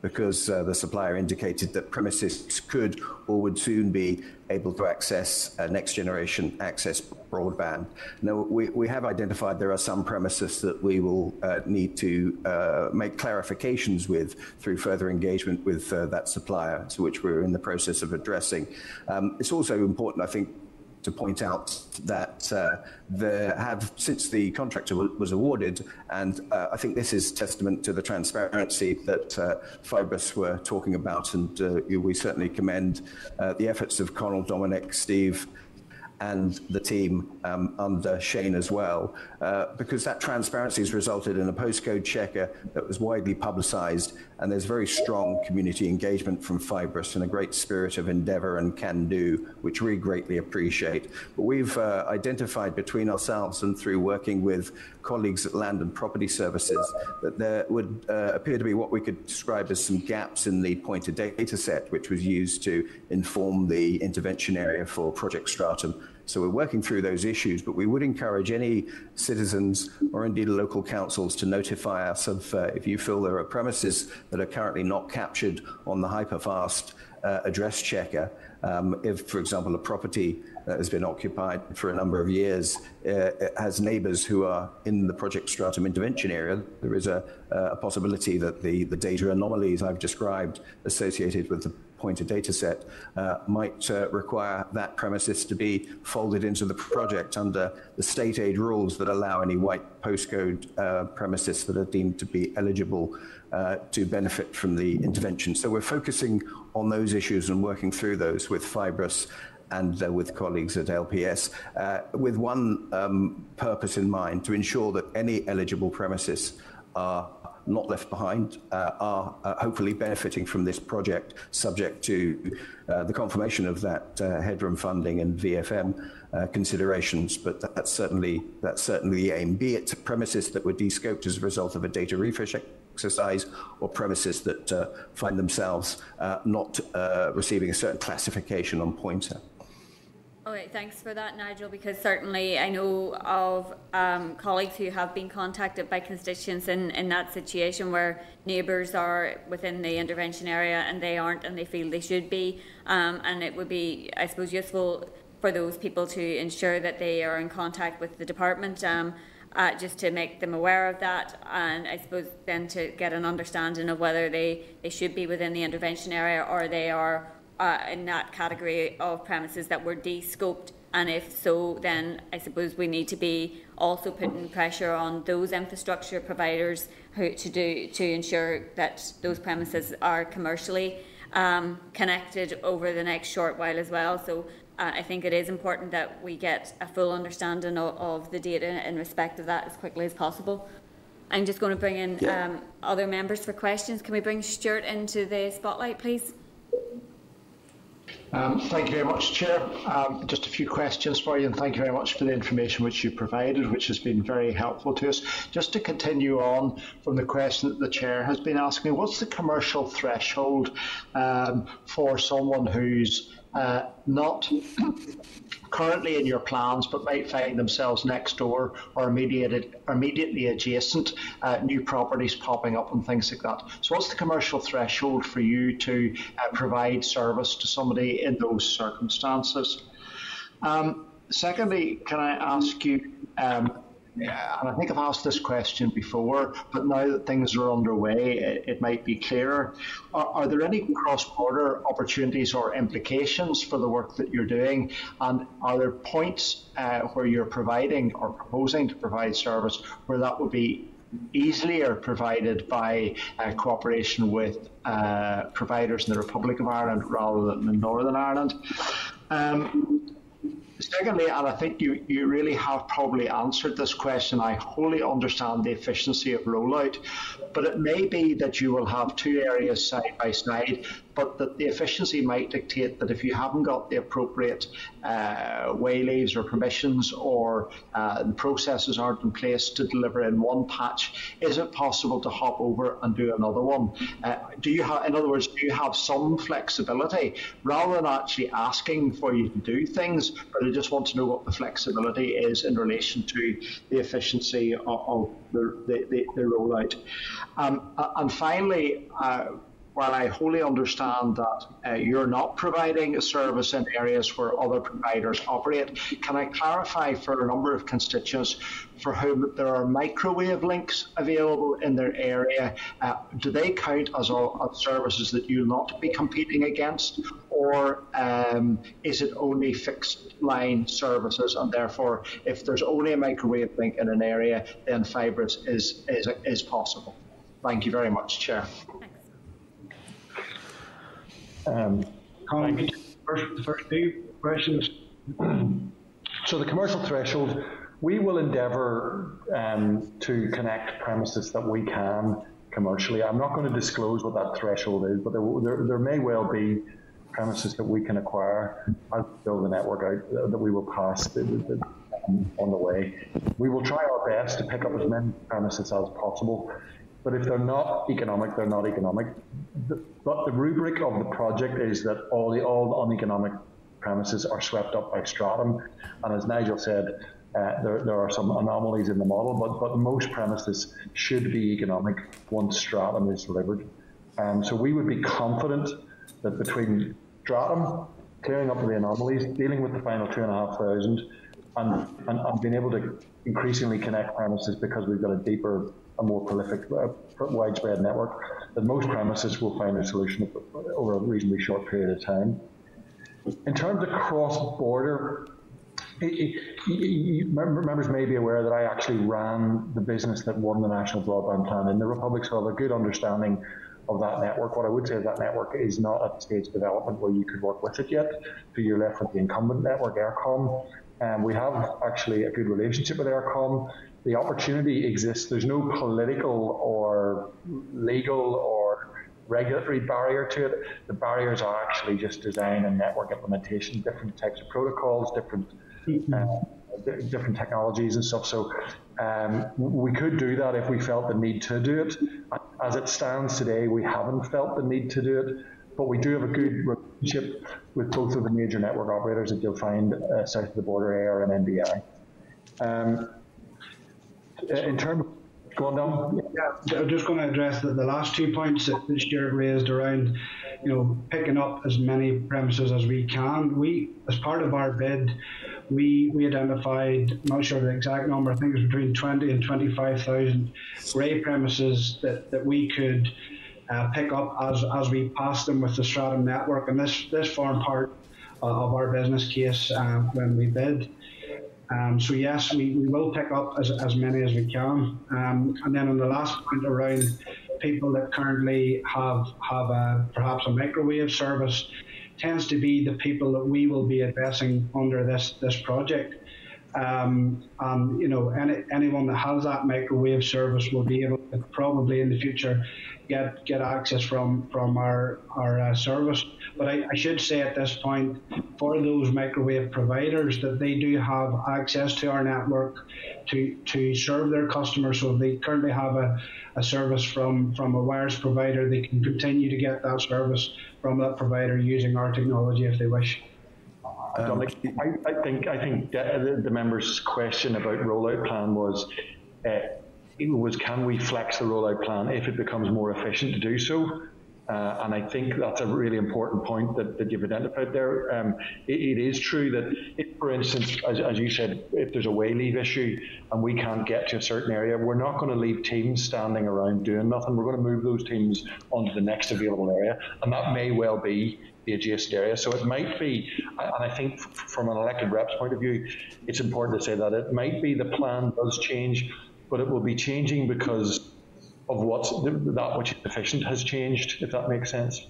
because uh, the supplier indicated that premises could or would soon be able to access uh, next generation access broadband. Now, we, we have identified there are some premises that we will uh, need to uh, make clarifications with through further engagement with uh, that supplier, which we're in the process of addressing. Um, it's also important, I think, to point out that uh, there have, since the contract was awarded, and uh, I think this is testament to the transparency that uh, Fibrus were talking about, and uh, we certainly commend uh, the efforts of Conal, Dominic, Steve, and the team um, under Shane as well, uh, because that transparency has resulted in a postcode checker that was widely publicised, and there's very strong community engagement from Fibrus and a great spirit of endeavour and can do, which we greatly appreciate. But we've uh, identified between ourselves and through working with colleagues at Land and Property Services that there would uh, appear to be what we could describe as some gaps in the pointer data set, which was used to inform the intervention area for Project Stratum So we're working through those issues, but we would encourage any citizens or indeed local councils to notify us of uh, if you feel there are premises that are currently not captured on the hyperfast uh, address checker. Um, if, for example, a property that has been occupied for a number of years uh, has neighbours who are in the Project Stratum intervention area, there is a, a possibility that the, the data anomalies I've described associated with the pointer data set uh, might uh, require that premises to be folded into the project under the state aid rules that allow any white postcode uh, premises that are deemed to be eligible uh, to benefit from the intervention. So we're focusing on those issues and working through those with Fibrus and uh, with colleagues at LPS, uh, with one um, purpose in mind to ensure that any eligible premises are not left behind, uh, are uh, hopefully benefiting from this project, subject to uh, the confirmation of that uh, headroom funding and VFM uh, considerations. But that's certainly that's certainly the aim. Be it premises that were descoped as a result of a data refresh exercise, or premises that find themselves not receiving a certain classification on pointer. Okay, thanks for that, Nigel, because certainly I know of um, colleagues who have been contacted by constituents in, in that situation where neighbours are within the intervention area and they aren't and they feel they should be. Um, and it would be, I suppose, useful for those people to ensure that they are in contact with the department. Um, uh, just to make them aware of that, and I suppose then to get an understanding of whether they, they should be within the intervention area or they are uh, in that category of premises that were de-scoped? And if so, then I suppose we need to be also putting pressure on those infrastructure providers who, to do to ensure that those premises are commercially um, connected over the next short while as well. So uh, I think it is important that we get a full understanding of, of, the data in respect of that as quickly as possible. I'm just going to bring in yeah. um, other members for questions. Can we bring Stuart into the spotlight, please? Um, thank you very much, Chair. Um, just a few questions for you, and thank you very much for the information which you provided, which has been very helpful to us. Just to continue on from the question that the Chair has been asking, what's the commercial threshold um, for someone who's uh, not currently in your plans but might find themselves next door or immediately adjacent, uh, new properties popping up and things like that. So, what's the commercial threshold for you to uh, provide service to somebody in those circumstances? Um, secondly, can I ask you? Um, and I think I've asked this question before, but now that things are underway, it, it might be clearer. Are, are there any cross border opportunities or implications for the work that you're doing? And are there points uh, where you're providing or proposing to provide service where that would be easier provided by uh, cooperation with uh, providers in the Republic of Ireland rather than in Northern Ireland? Um, Secondly, and I think you, you really have probably answered this question, I wholly understand the efficiency of rollout, but it may be that you will have two areas side by side but that the efficiency might dictate that if you haven't got the appropriate uh, wayleaves or permissions or uh, the processes aren't in place to deliver in one patch, is it possible to hop over and do another one? Uh, do you have, in other words, do you have some flexibility rather than actually asking for you to do things, but I just want to know what the flexibility is in relation to the efficiency of, of the, the, the, the rollout. Um, and finally, uh, while I wholly understand that uh, you're not providing a service in areas where other providers operate, can I clarify for a number of constituents for whom there are microwave links available in their area? Uh, do they count as, as services that you'll not be competing against? Or um, is it only fixed line services, and therefore, if there's only a microwave link in an area, then Fibrus is, is, is possible? Thank you very much, Chair. Um, Conal, first, first two questions. so the commercial threshold, we will endeavour um, to connect premises that we can commercially. I'm not going to disclose what that threshold is, but there, there, there may well be premises that we can acquire as build the network out that we will pass the, the, um, on the way. We will try our best to pick up as many premises as possible. But if they're not economic, they're not economic. The, but the rubric of the project is that all the all uneconomic premises are swept up by stratum. And as Nigel said, uh, there, there are some anomalies in the model, but, but most premises should be economic once stratum is delivered. Um, so we would be confident that between stratum, clearing up the anomalies, dealing with the final two and a half thousand, and, and, and being able to increasingly connect premises because we've got a deeper, a more prolific, uh, widespread network, that most premises will find a solution over a reasonably short period of time. In terms of cross-border, members may be aware that I actually ran the business that won the National Broadband Plan in the Republic, so I have a good understanding of that network. What I would say is that network is not at the stage of development where you could work with it yet. So you're left with the incumbent network, Eircom. Um, we have actually a good relationship with Eircom. The opportunity exists. There's no political or legal or regulatory barrier to it. The barriers are actually just design and network implementation, different types of protocols, different uh, different technologies and stuff. So um, we could do that if we felt the need to do it. As it stands today, we haven't felt the need to do it, but we do have a good relationship with both of the major network operators that you'll find uh, south of the border, eir and NBI. Um, in terms Go on, Dom. Yeah, I'm just going to address the, the last two points that, Stuart raised around, you know, picking up as many premises as we can. We, as part of our bid, we we identified, I'm not sure the exact number, I think it was between 20 and 25,000 grey premises that, that we could uh, pick up as, as we passed them with the Stratum network. And this, this formed part uh, of our business case uh, when we bid. Um, so yes, we, we will pick up as, as many as we can. Um, and then on the last point around people that currently have have a, perhaps a microwave service, tends to be the people that we will be addressing under this this project. Um, and you know, any, anyone that has that microwave service will be able to probably in the future get get access from from our our uh, service. But I, I, should say at this point, for those microwave providers, that they do have access to our network to to serve their customers. So if they currently have a, a service from from a wires provider, they can continue to get that service from that provider using our technology if they wish. Um, I, I, think I think the, the member's question about rollout plan was. Uh, was can we flex the rollout plan if it becomes more efficient to do so? Uh, and I think that's a really important point that, that you've identified there. Um, it, it is true that, if, for instance, as, as, you said, if there's a way leave issue and we can't get to a certain area, we're not going to leave teams standing around doing nothing. We're going to move those teams onto the next available area, and that may well be the adjacent area. So it might be, and I think from an elected rep's point of view, it's important to say that it might be the plan does change but it will be changing because of what that which is efficient has changed, if that makes sense.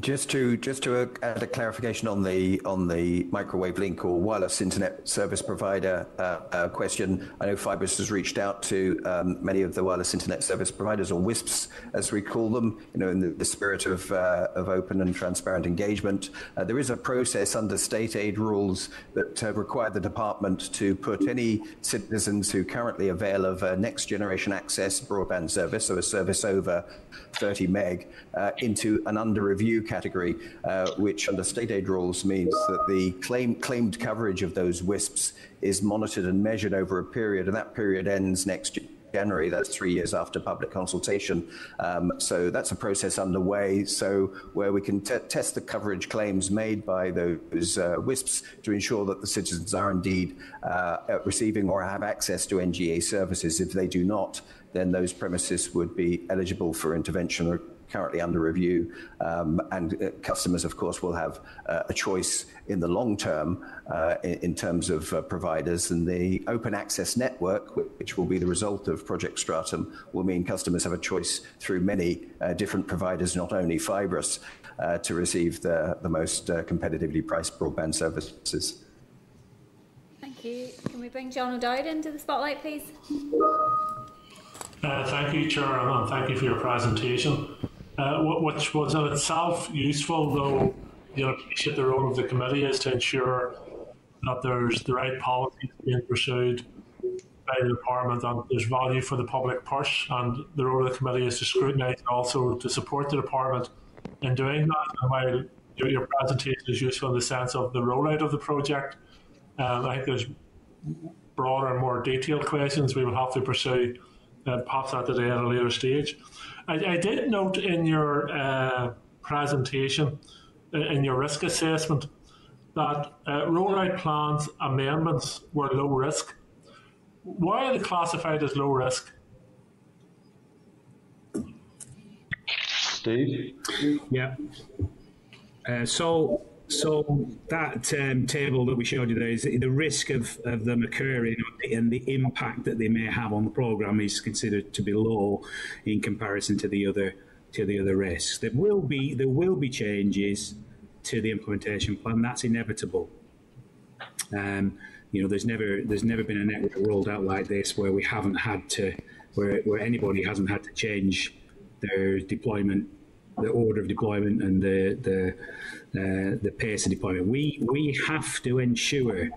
Just to just to add a clarification on the on the microwave link or wireless internet service provider uh, uh, question, I know Fibrus has reached out to um, many of the wireless internet service providers, or WISPs as we call them. You know, in the, the spirit of uh, of open and transparent engagement, uh, there is a process under state aid rules that uh, require the department to put any citizens who currently avail of next generation access broadband service, so a service over 30 meg, uh, into an under review category, uh, which under state aid rules means that the claim, claimed coverage of those WISPs is monitored and measured over a period, and that period ends next January. That's three years after public consultation. Um, so that's a process underway. So where we can test the coverage claims made by those uh, WISPs to ensure that the citizens are indeed uh, receiving or have access to NGA services. If they do not, then those premises would be eligible for intervention currently under review. Um, and uh, customers, of course, will have uh, a choice in the long term uh, in, in, terms of uh, providers. And the open access network, which will be the result of Project Stratum, will mean customers have a choice through many uh, different providers, not only Fibrus, uh, to receive the, the most competitively priced broadband services. Thank you. Can we bring John O'Dowd into the spotlight, please? Uh, thank you, Chair, and thank you for your presentation. Uh, which was in itself useful, though you know, appreciate the role of the committee is to ensure that there's the right policies being pursued by the department and there's value for the public purse. And the role of the committee is to scrutinise and also to support the department in doing that. And while your, presentation is useful in the sense of the rollout of the project. Um, I think there's broader and more detailed questions we will have to pursue, uh, perhaps at the day at a later stage. I, I did note in your uh, presentation, uh, in your risk assessment, that uh, rollout plans amendments were low risk. Why are they classified as low risk? Steve? Yeah. Uh, so, so that um, table that we showed you there is the risk of, of them occurring and the impact that they may have on the program is considered to be low in comparison to the other to the other risks. There will be there will be changes to the implementation plan. That's inevitable. Um, you know, there's never there's never been a network rolled out like this where we haven't had to where where anybody hasn't had to change their deployment, the order of deployment, and the the uh, the pace of deployment. We we have to ensure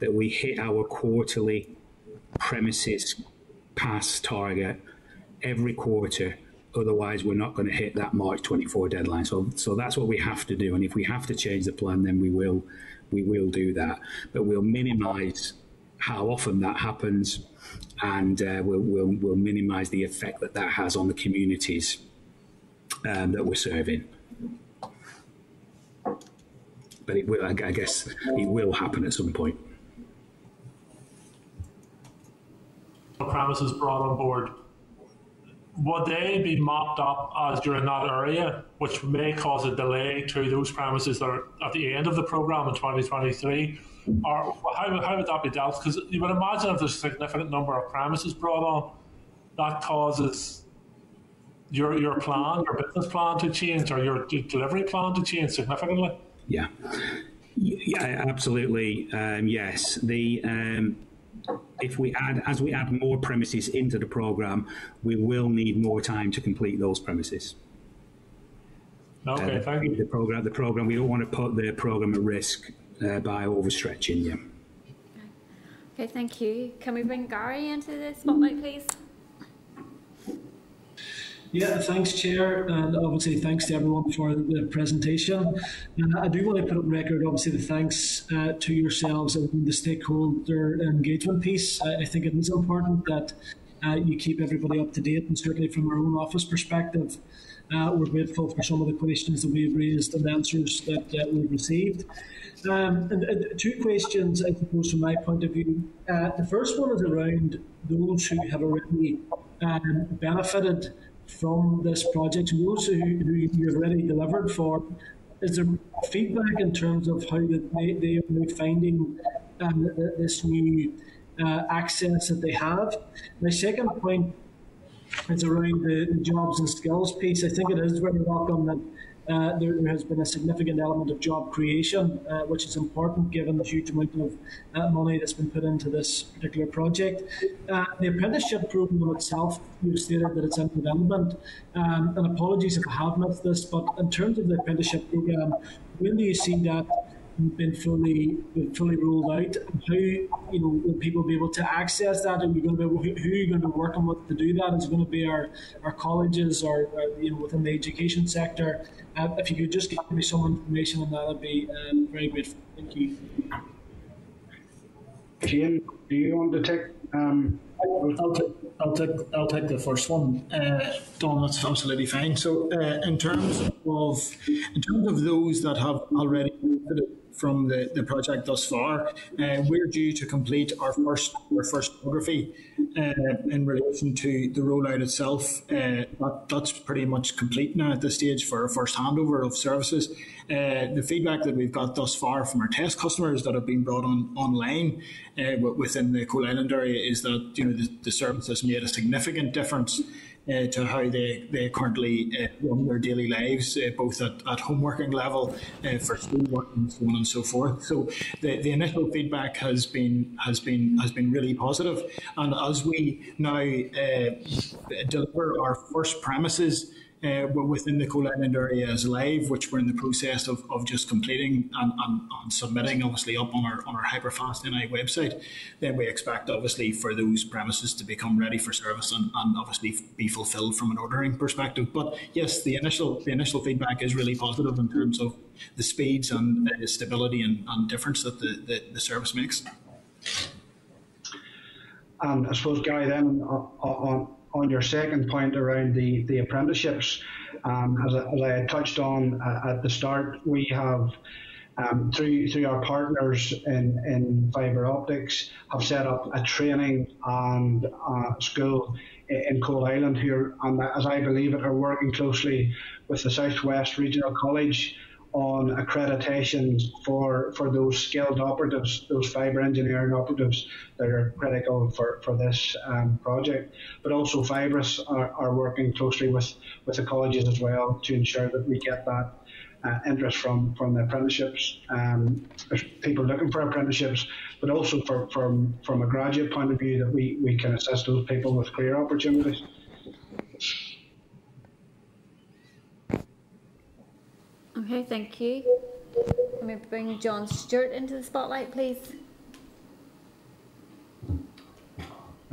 that we hit our quarterly premises pass target every quarter. Otherwise, we're not going to hit that March 24 deadline. So, so that's what we have to do. And if we have to change the plan, then we will, we will do that. But we'll minimise how often that happens, and uh, we'll, we'll, we'll minimise the effect that that has on the communities um, that we're serving. But it will, I guess, it will happen at some point. Premises brought on board. Would they be mopped up as you're in that area, which may cause a delay to those premises that are at the end of the programme in 2023? Or how, how would that be dealt? Because you would imagine if there's a significant number of premises brought on, that causes your your plan, your business plan to change, or your delivery plan to change significantly. Yeah, yeah, absolutely. Um, yes, the um, if we add as we add more premises into the program, we will need more time to complete those premises. Okay, uh, thank you. The program, the program, we don't want to put the program at risk uh, by overstretching. Yeah. Okay, thank you. Can we bring Gary into the spotlight, please? Yeah, thanks, Chair, and obviously thanks to everyone for the presentation. Uh, I do want to put on record, obviously, the thanks uh, to yourselves and the stakeholder engagement piece. I, I think it is important that uh, you keep everybody up to date, and certainly from our own office perspective, uh, we're grateful for some of the questions that we've raised and answers that uh, we've received. Um, and, and, two questions, I suppose, from my point of view. Uh, the first one is around those who have already um, benefited from this project, and those who, who you've already delivered for, is there feedback in terms of how they, they are finding um, this new uh, access that they have? My second point is around the, jobs and skills piece. I think it is very welcome that uh, there, there, has been a significant element of job creation, uh, which is important given the huge amount of uh, money that's been put into this particular project. Uh, the apprenticeship program itself, you've stated that it's in development, um, and apologies if I have missed this, but in terms of the apprenticeship program, when do you see that been fully been fully rolled out? How you know will people be able to access that? Are we going to be who are you going to be working with to do that? Is it going to be our our colleges or, or you know within the education sector? Uh, if you could just give me some information on that, I'd be um, very grateful. Thank you. Shane, do you want to take? Um, I'll, take, I'll take I'll take the first one. Uh, Dom, that's absolutely fine. So, uh, in terms of in terms of those that have already from the, the project thus far. Uh, we're due to complete our first our first geography uh, in relation to the rollout itself. Uh, that, that's pretty much complete now at this stage for our first handover of services. Uh, the feedback that we've got thus far from our test customers that have been brought on online uh, within the Coalisland area is that you know the, the service has made a significant difference uh, to how they, they currently uh, run their daily lives, uh, both at, at home working level, uh, for school work and so on and so forth. So the, the initial feedback has been has been has been really positive. And as we now uh, deliver our first premises uh, within the Coalisland area is live, which we're in the process of, of just completing and, and, and, submitting, obviously, up on our on our Hyperfast NI website. Then we expect, obviously, for those premises to become ready for service and, and obviously be fulfilled from an ordering perspective. But yes, the initial the initial feedback is really positive in terms of the speeds and the stability and, and difference that the, the, the service makes. And I suppose, Gary, then on your second point around the, the apprenticeships, um, as, I, as I touched on uh, at the start, we have um, through through our partners in, in fibre optics have set up a training and uh, school in Coalisland here, and as I believe it, are working closely with the Southwest Regional College on accreditation for, for those skilled operatives, those fibre engineering operatives that are critical for, for this um, project. But also Fibrus are, are working closely with, with the colleges as well to ensure that we get that uh, interest from, from the apprenticeships. Um, people looking for apprenticeships, but also for, from, from a graduate point of view that we, we can assist those people with career opportunities. Okay, thank you. Let me bring John Stewart into the spotlight, please.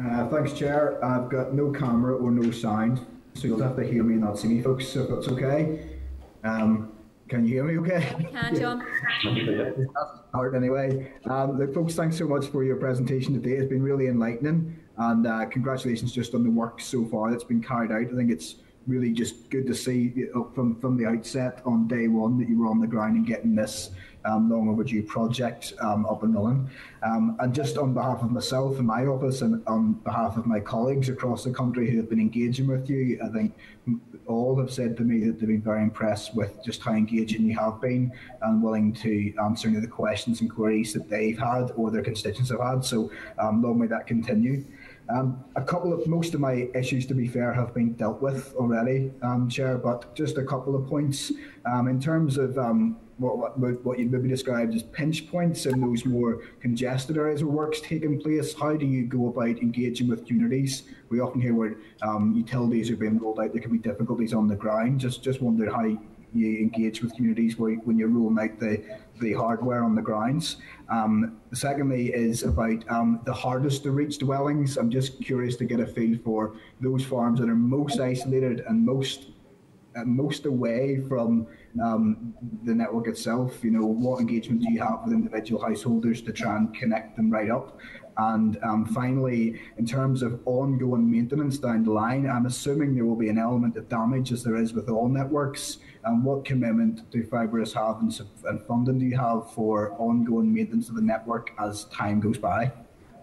Uh, thanks, Chair. I've got no camera or no sound, so you'll have to hear me and not see me, folks, if that's okay. Um, can you hear me okay? Can, John. Start anyway. Um, look, folks, thanks so much for your presentation today. It's been really enlightening, and uh, congratulations just on the work so far that's been carried out. I think it's really just good to see from from the outset on day one that you were on the ground and getting this um, long overdue project um, up and running. Um, and just on behalf of myself and my office, and on behalf of my colleagues across the country who have been engaging with you, I think all have said to me that they've been very impressed with just how engaging you have been and willing to answer any of the questions and queries that they've had or their constituents have had. So um, long may that continue. Um, a couple of most of my issues, to be fair, have been dealt with already, um, Chair. But just a couple of points um, in terms of um, what, what, what you maybe described as pinch points in those more congested areas where work's taking place. How do you go about engaging with communities? We often hear where um, utilities are being rolled out. There can be difficulties on the ground. Just just wondered how you engage with communities where, when you're rolling out the, the hardware on the grounds. Um, secondly, is about um, the hardest to reach dwellings. I'm just curious to get a feel for those farms that are most isolated and most uh, most away from um, the network itself. You know, what engagement do you have with individual householders to try and connect them right up? And um, finally, in terms of ongoing maintenance down the line, I'm assuming there will be an element of damage as there is with all networks. And what commitment do Fibrus have and, and funding do you have for ongoing maintenance of the network as time goes by?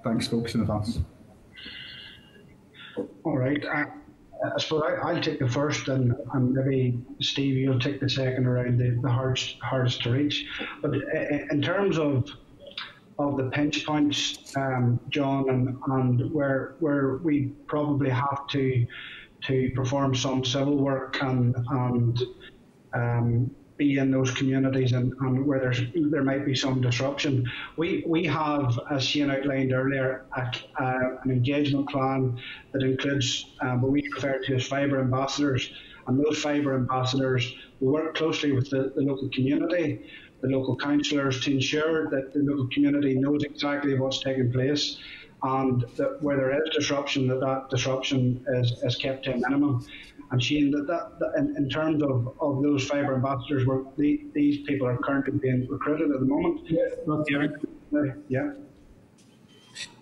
Thanks, folks, in advance. All right. Uh, I suppose I, will take the first, and, and maybe Steve, you'll take the second around the, the hardest hardest to reach. But in terms of of the pinch points, um, John, and, and where where we probably have to to perform some civil work and and um, be in those communities and, and where there's there might be some disruption. We we have, as Shane outlined earlier, a, an engagement plan that includes um, what we refer to as fibre ambassadors, and those fibre ambassadors will work closely with the, the local community, the local councillors, to ensure that the local community knows exactly what's taking place and that where there is disruption, that that disruption is, is kept to a minimum. And Shane, that, that, that in, in, terms of, of those fibre ambassadors, where the, these people are currently being recruited at the moment. Yeah, yeah.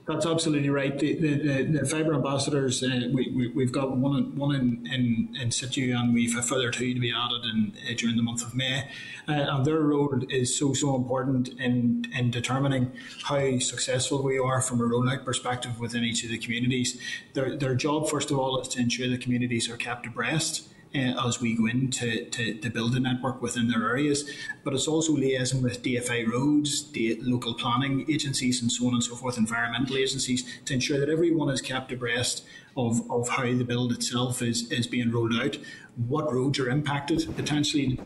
That's absolutely right. The, the, the, fibre ambassadors, uh, we, we, have got one, one in, in, in situ and we've a further two to be added in, uh, during the month of May. Uh, and their role is so, so important in, in determining how successful we are from a rollout perspective within each of the communities. Their, their job, first of all, is to ensure the communities are kept abreast uh, as we go in to, to, build a network within their areas. But it's also liaising with DFI roads, the local planning agencies, and so on and so forth, environmental agencies, to ensure that everyone is kept abreast of, of how the build itself is, is being rolled out, what roads are impacted, potentially,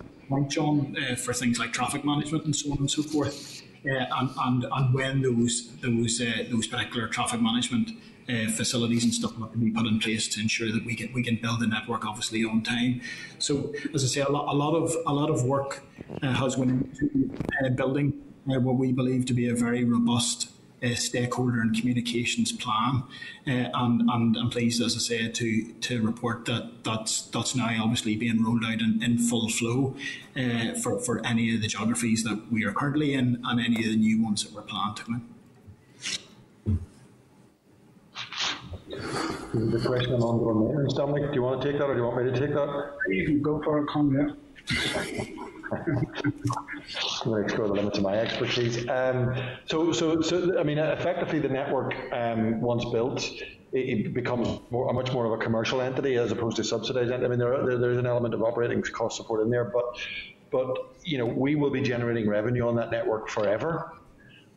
John, uh, for things like traffic management and so on and so forth. uh, and, and and when those those uh, those particular traffic management uh, facilities and stuff have to be put in place to ensure that we can we can build the network obviously on time. So as I say, a lot, a lot of a lot of work uh, has gone into uh, building uh, what we believe to be a very robust uh, stakeholder and communications plan. Uh, and, and I'm pleased, as I say, to to report that that's that's now obviously being rolled out in, in full flow for, for any of the geographies that we are currently in and any of the new ones that we're planning to in. The question on the maintenance, Dominic, do you want to take that or do you want me to take that? You can go for a comment. yeah. I'm going to explore the limits of my expertise. Um, so, so, so, I mean, effectively, the network, um, once built, it, it becomes more, a much more of a commercial entity as opposed to subsidized. I mean, there, there, there's an element of operating cost support in there, but, but you know, we will be generating revenue on that network forever.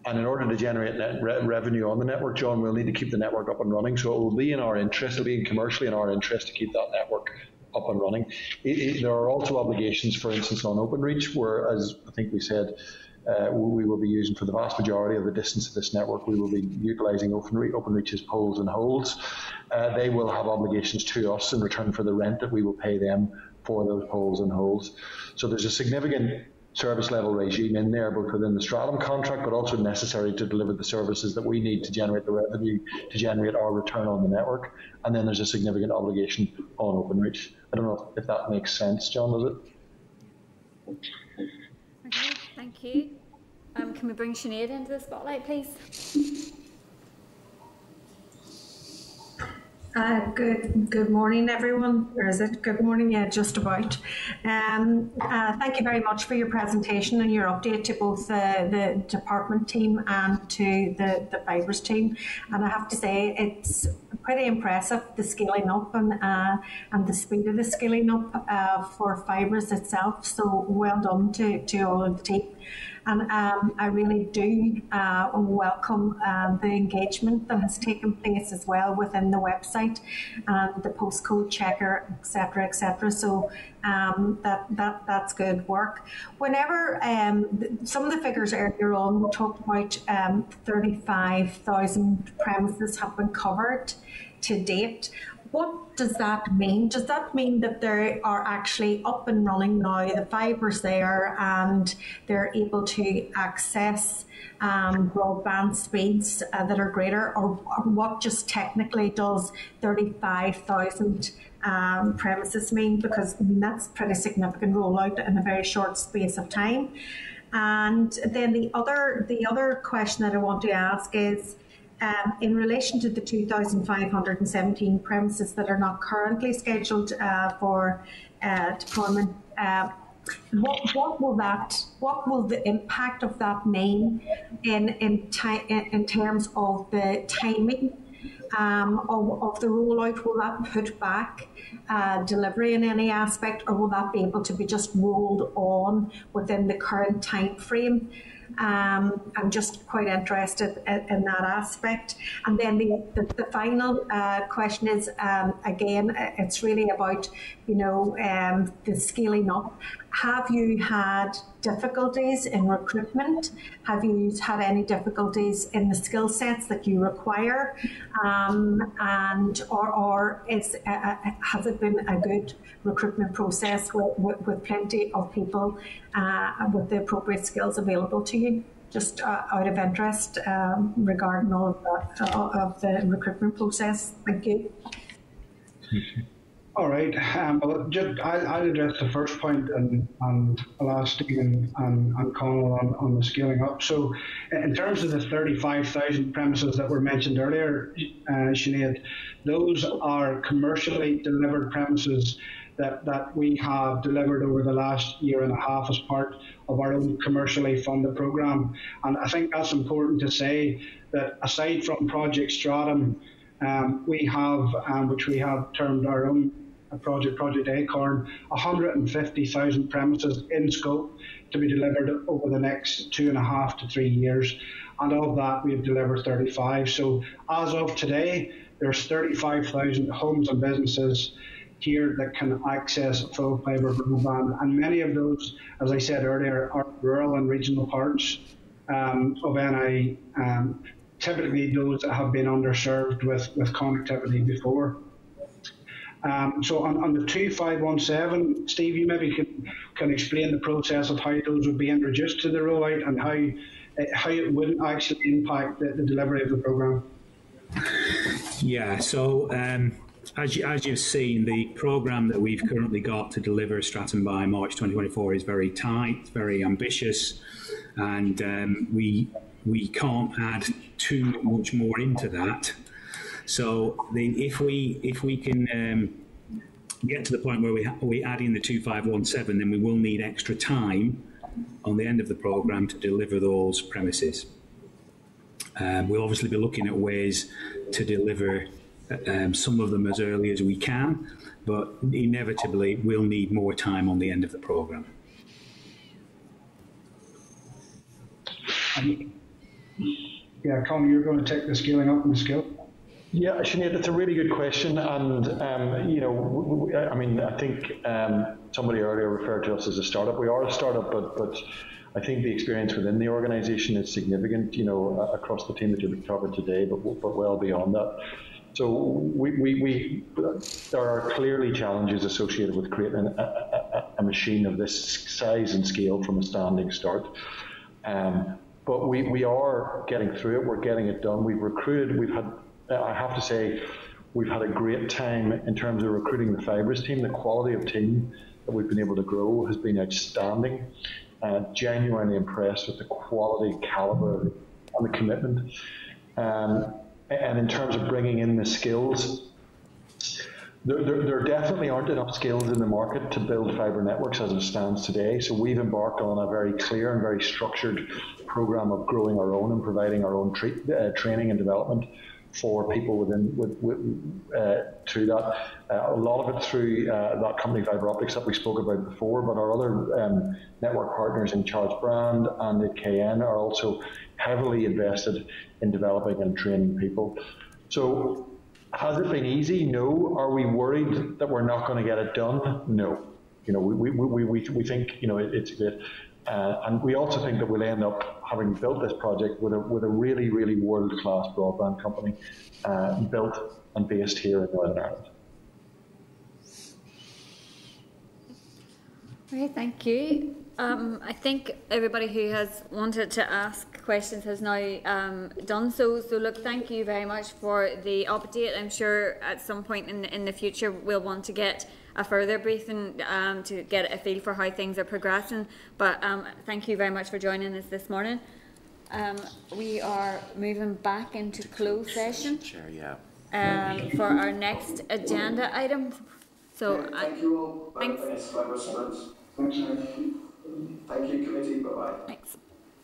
And in order to generate net re- revenue on the network, John, we'll need to keep the network up and running. So it will be in our interest, it'll be commercially in our interest to keep that network up and running. It, it, there are also obligations, for instance, on OpenReach, where, as I think we said, uh, we will be using for the vast majority of the distance of this network, we will be utilising OpenReach, OpenReach's poles and holes. Uh, they will have obligations to us in return for the rent that we will pay them for those poles and holes. So there's a significant service level regime in there, both within the Stratum contract, but also necessary to deliver the services that we need to generate the revenue, to generate our return on the network. And then there's a significant obligation on OpenReach. I don't know if that makes sense, John, does it? Okay, thank you. Um, can we bring Sinead into the spotlight, please? Uh, good good morning, everyone. Or is it good morning? Yeah, just about. Um, uh, thank you very much for your presentation and your update to both the, department team and to the, the Fibrus team. And I have to say, it's pretty impressive the scaling up and uh, and the speed of the scaling up uh, for Fibrus itself. So well done to, to all of the team. And um, I really do uh, welcome uh, the engagement that has taken place as well within the website and the postcode checker, etc., etc. So um, that that that's good work. Whenever um, some of the figures earlier on, we talked about um, 35,000 premises have been covered to date. What does that mean? Does that mean that they are actually up and running now, the fiber's there, and they're able to access um, broadband speeds uh, that are greater, or, or, what just technically does 35,000 um, premises mean? Because I mean, that's pretty significant rollout in a very short space of time. And then the other the other question that I want to ask is um, in relation to the 2,517 premises that are not currently scheduled uh, for uh, deployment, uh, what, what will that, what will the impact of that mean in in, in terms of the timing um, of, of the rollout? Will that put back uh, delivery in any aspect, or will that be able to be just rolled on within the current time frame? Um, I'm just quite interested in, in, that aspect. And then the, the, the final uh, question is um, again, it's really about you know um, the scaling up. Have you had difficulties in recruitment? Have you had any difficulties in the skill sets that you require? Um, and or, or is uh, uh, has it been a good recruitment process with, with, with plenty of people uh, with the appropriate skills available to you? Just uh, out of interest um, regarding all of the, uh, of the recruitment process. Thank you. All right. Um, well, just, I'll, I'll, address the first point and, and I'll ask Stephen and, and Conal on, on the scaling up. So, in terms of the 35,000 premises that were mentioned earlier, uh, Sinead, those are commercially delivered premises that, that we have delivered over the last year and a half as part of our own commercially funded programme. And I think that's important to say that aside from Project Stratum, um, we have, um, which we have termed our own project, Project Acorn, 150,000 premises in scope to be delivered over the next two and a half to three years. And of that, we've delivered 35. So as of today, there's 35,000 homes and businesses here that can access full fibre broadband. And many of those, as I said earlier, are rural and regional parts um, of NI, um, typically those that have been underserved with, with connectivity before. Um, so on, on the 2517, Steve, you maybe can, can explain the process of how those would be introduced to the rollout and how, uh, how it wouldn't actually impact the, the delivery of the programme. Yeah, so um, as, you, as you've seen, the programme that we've currently got to deliver Stratum by March 2024 is very tight, very ambitious, and um, we, we can't add too much more into that. So the, if we if we can um, get to the point where we we add in the two five one seven, then we will need extra time on the end of the program to deliver those premises. Um, we'll obviously be looking at ways to deliver um, some of them as early as we can, but inevitably we'll need more time on the end of the program. Yeah, Conal, you're going to take the scaling up and the skill. Yeah, Sinead, that's a really good question. And, um, you know, I mean, I think um, somebody earlier referred to us as a startup. We are a startup, but, but I think the experience within the organisation is significant, you know, across the team that you've covered today, but, but well beyond that. So we, we, we, there are clearly challenges associated with creating a, a, a machine of this size and scale from a standing start. Um, but we, we are getting through it. We're getting it done. We've recruited. We've had I have to say, we've had a great time in terms of recruiting the Fibrus team. The quality of team that we've been able to grow has been outstanding. Uh, genuinely impressed with the quality, caliber, and the commitment. Um, and in terms of bringing in the skills, there, there, there, definitely aren't enough skills in the market to build fibre networks as it stands today. So we've embarked on a very clear and very structured program of growing our own and providing our own uh, training and development for people within with, with uh, through that. Uh, a lot of it through uh, that company Fibre Optics that we spoke about before, but our other um, network partners in Charles Brand and at KN are also heavily invested in developing and training people. So has it been easy? No. Are we worried that we're not going to get it done? No. You know, we, we, we, we think, you know, it, it's good. Uh, and we also think that we'll end up having built this project with a, with a really, really world-class broadband company uh, built and based here in Northern Ireland. Okay, thank you. Um, I think everybody who has wanted to ask questions has now um, done so. So, look, thank you very much for the update. I'm sure at some point in in the future we'll want to get a further briefing um, to get a feel for how things are progressing. But um, thank you very much for joining us this morning. Um, we are moving back into closed session. Chair, yeah. Um, for our next agenda item. So, okay, thank you all. Thanks. Thanks. Thank you. Thank you, committee. Bye bye. Thanks.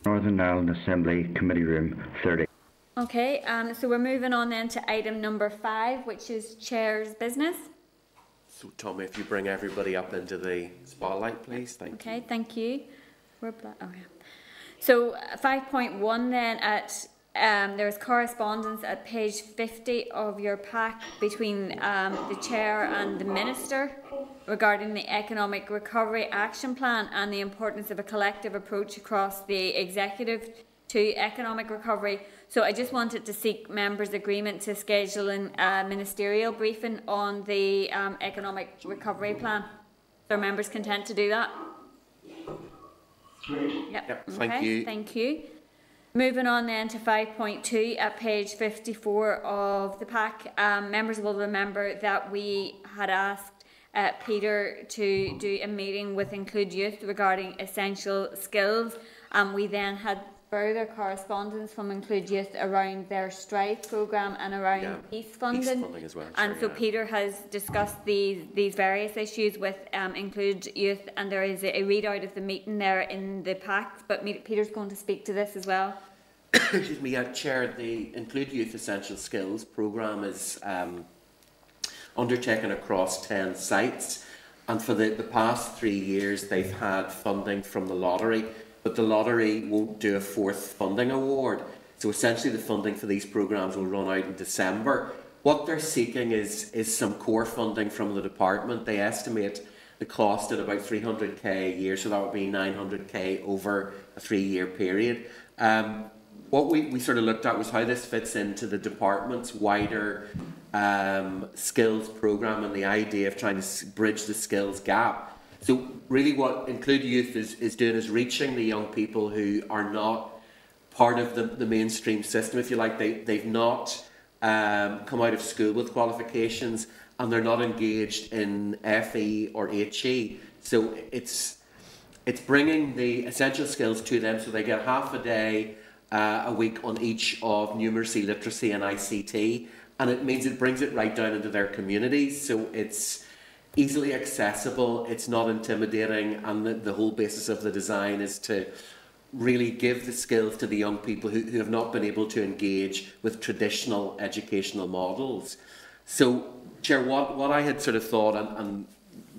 Northern Ireland Assembly Committee Room 30. Okay, um, so we're moving on then to item number five, which is chair's business. So, Tommy, if you bring everybody up into the spotlight, please. Thank okay, you. Okay, thank you. We're okay. So, 5.1 then at um, there is correspondence at page 50 of your pack between um, the chair and the minister regarding the economic recovery action plan and the importance of a collective approach across the executive to economic recovery. So I just wanted to seek members' agreement to schedule a ministerial briefing on the um, economic recovery plan. Are members content to do that? Great. Yep. yep thank you. Thank you. Moving on then to 5.2 at page 54 of the pack, um, members will remember that we had asked uh, Peter to do a meeting with Include Youth regarding essential skills. Um, we then had further correspondence from Include Youth around their Strive programme and around yeah. peace funding. Peace funding as well. And sure, so yeah. Peter has discussed these these various issues with um, Include Youth, and there is a, a readout of the meeting there in the pack. But Peter's going to speak to this as well. Excuse me, yeah, Chair. The Include Youth Essential Skills programme is um, undertaken across ten sites, and for the, the past three years they've had funding from the lottery but the lottery won't do a fourth funding award. So essentially, the funding for these programmes will run out in December. What they're seeking is, is some core funding from the department. They estimate the cost at about 300k a year, so that would be 900k over a three-year period. Um, what we, we sort of looked at was how this fits into the department's wider um, skills program and the idea of trying to bridge the skills gap. So really what Include Youth is, is doing is reaching the young people who are not part of the, the mainstream system, if you like. They, they've not um, come out of school with qualifications and they're not engaged in FE or HE. So it's, it's bringing the essential skills to them so they get half a day uh, a week on each of numeracy, literacy, and ICT. And it means it brings it right down into their communities. So it's easily accessible, it's not intimidating, and the, the whole basis of the design is to really give the skills to the young people who, who have not been able to engage with traditional educational models. So, Chair, what, what I had sort of thought, and, and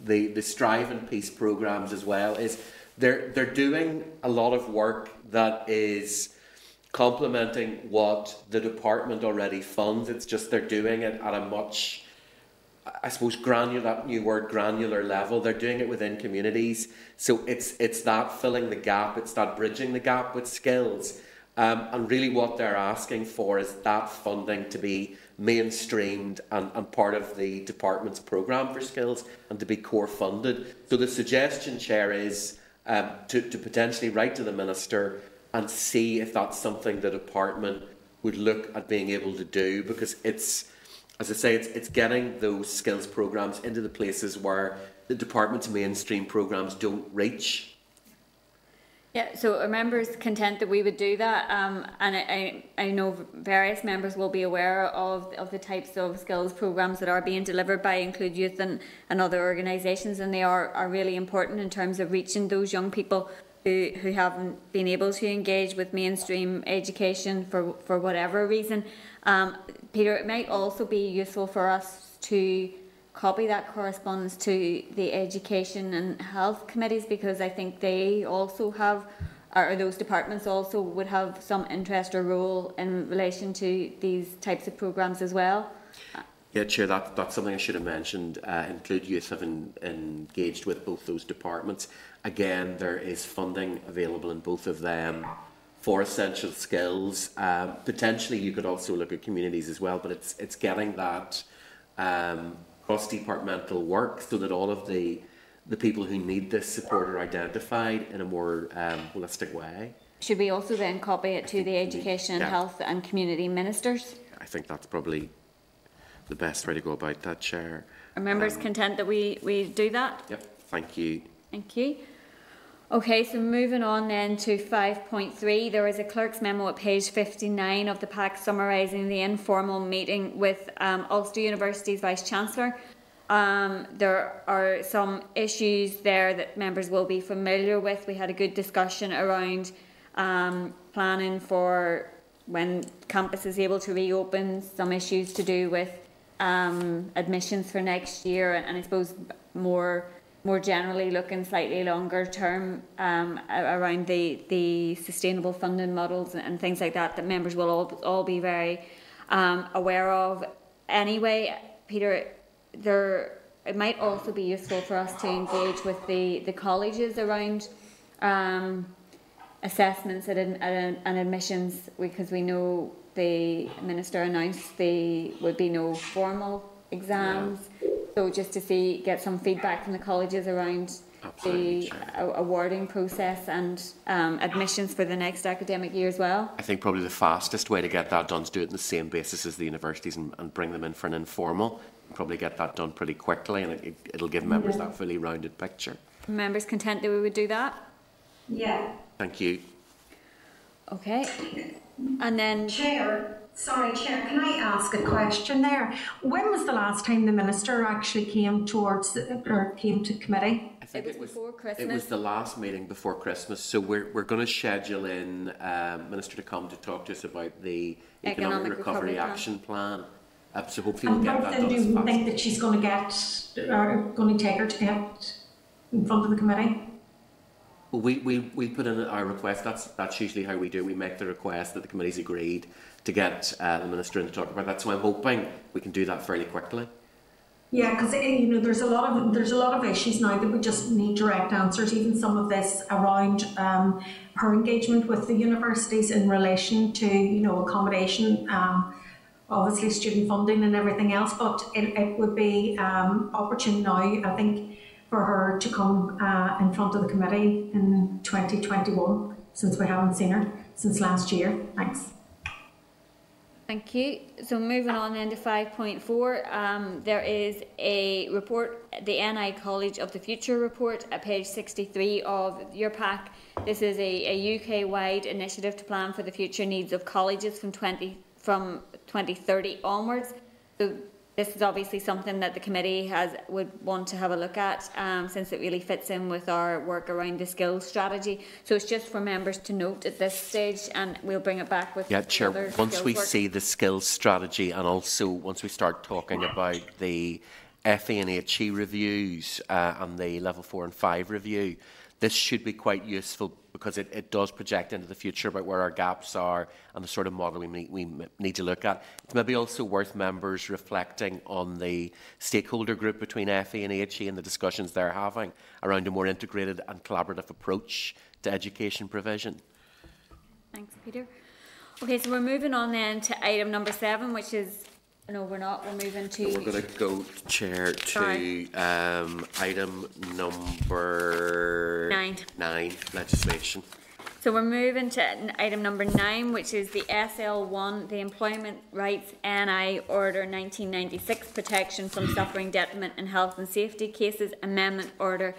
the, the Strive and Peace programs as well, is they're, they're doing a lot of work that is complementing what the department already funds. It's just they're doing it at a much I suppose granular that new word granular level. They're doing it within communities, so it's it's that filling the gap, it's that bridging the gap with skills, um, and really what they're asking for is that funding to be mainstreamed and, and part of the department's program for skills and to be core funded. So the suggestion, chair, is um, to to potentially write to the minister and see if that's something the department would look at being able to do because it's as I say, it's, it's getting those skills programs into the places where the department's mainstream programs don't reach. Yeah, so our members content that we would do that, um, and I, I, I know various members will be aware of, of the types of skills programs that are being delivered by Include Youth and, and other organisations, and they are, are really important in terms of reaching those young people who, who haven't been able to engage with mainstream education for, for whatever reason. Um, Peter, it might also be useful for us to copy that correspondence to the education and health committees because I think they also have, or those departments also would have some interest or role in relation to these types of programs as well. Yeah, Chair, that, that's something I should have mentioned. Uh, Include Youth have in, engaged with both those departments. Again, there is funding available in both of them for essential skills. Um, potentially, you could also look at communities as well, but it's it's getting that um, cross-departmental work so that all of the the people who need this support are identified in a more um, holistic way. Should we also then copy it to the education, yeah. health, and community ministers? I think that's probably the best way to go about that, Chair. Are members um, content that we, we do that? Yep, thank you. Thank you. Okay, so moving on then to 5.3, there is a clerk's memo at page 59 of the pack summarising the informal meeting with um, Ulster University's Vice Chancellor. Um, there are some issues there that members will be familiar with. We had a good discussion around um, planning for when campus is able to reopen, some issues to do with um, admissions for next year, and I suppose more more generally looking slightly longer term um, around the, the sustainable funding models and things like that that members will all, all be very um, aware of. Anyway, Peter, there it might also be useful for us to engage with the, the colleges around um, assessments and, and, and admissions because we know the minister announced there would be no formal exams. Yeah so just to see, get some feedback from the colleges around the awarding process and um, admissions for the next academic year as well? I think probably the fastest way to get that done is do it on the same basis as the universities and, and bring them in for an informal. Probably get that done pretty quickly and it, will give members yeah. that fully rounded picture. Members content that we would do that? Yeah. Thank you. Okay. And then... Chair, Sorry, Chair, can I ask a question there? When was the last time the Minister actually came towards or came to committee? I think it was, it was before Christmas. It was the last meeting before Christmas, so we're, we're going to schedule in um, Minister to come to talk to us about the Economic, Economic Recovery, Recovery, Action Plan. Plan. Uh, so hopefully we'll get that done. Do you think that she's going to get, or going to take her to get in front of the committee? We, we, we put in our request. That's that's usually how we do. We make the request that the committee's agreed to get uh, the minister in to talk about that. So I'm hoping we can do that fairly quickly. Yeah, because you know there's a lot of there's a lot of issues now that we just need direct answers. Even some of this around um, her engagement with the universities in relation to you know accommodation, um, obviously student funding and everything else. But it, it would be um, opportune now, I think, for her to come uh, in front of the committee in 2021, since we haven't seen her since last year. Thanks. Thank you. So moving on then to 5.4, um, there is a report, the NI College of the Future report at page 63 of your pack. This is a, a UK-wide initiative to plan for the future needs of colleges from 20 from 2030 onwards. So this is obviously something that the committee has would want to have a look at um, since it really fits in with our work around the skills strategy. So it's just for members to note at this stage and we'll bring it back with Yeah, Chair, once we work. see the skills strategy and also once we start talking about the FE and HE reviews uh, and the level 4 and 5 review, this should be quite useful because it, it does project into the future about where our gaps are and the sort of model we need, we need to look at. It's maybe also worth members reflecting on the stakeholder group between FE and HE and the discussions they're having around a more integrated and collaborative approach to education provision. Thanks, Peter. Okay, so we're moving on then to item number seven, which is no, we're not. We're moving to. We're going to go, Chair, to um, item number nine. Nine legislation. So we're moving to item number nine, which is the SL1, the Employment Rights NI Order 1996 Protection from Suffering, Detriment and Health and Safety Cases Amendment Order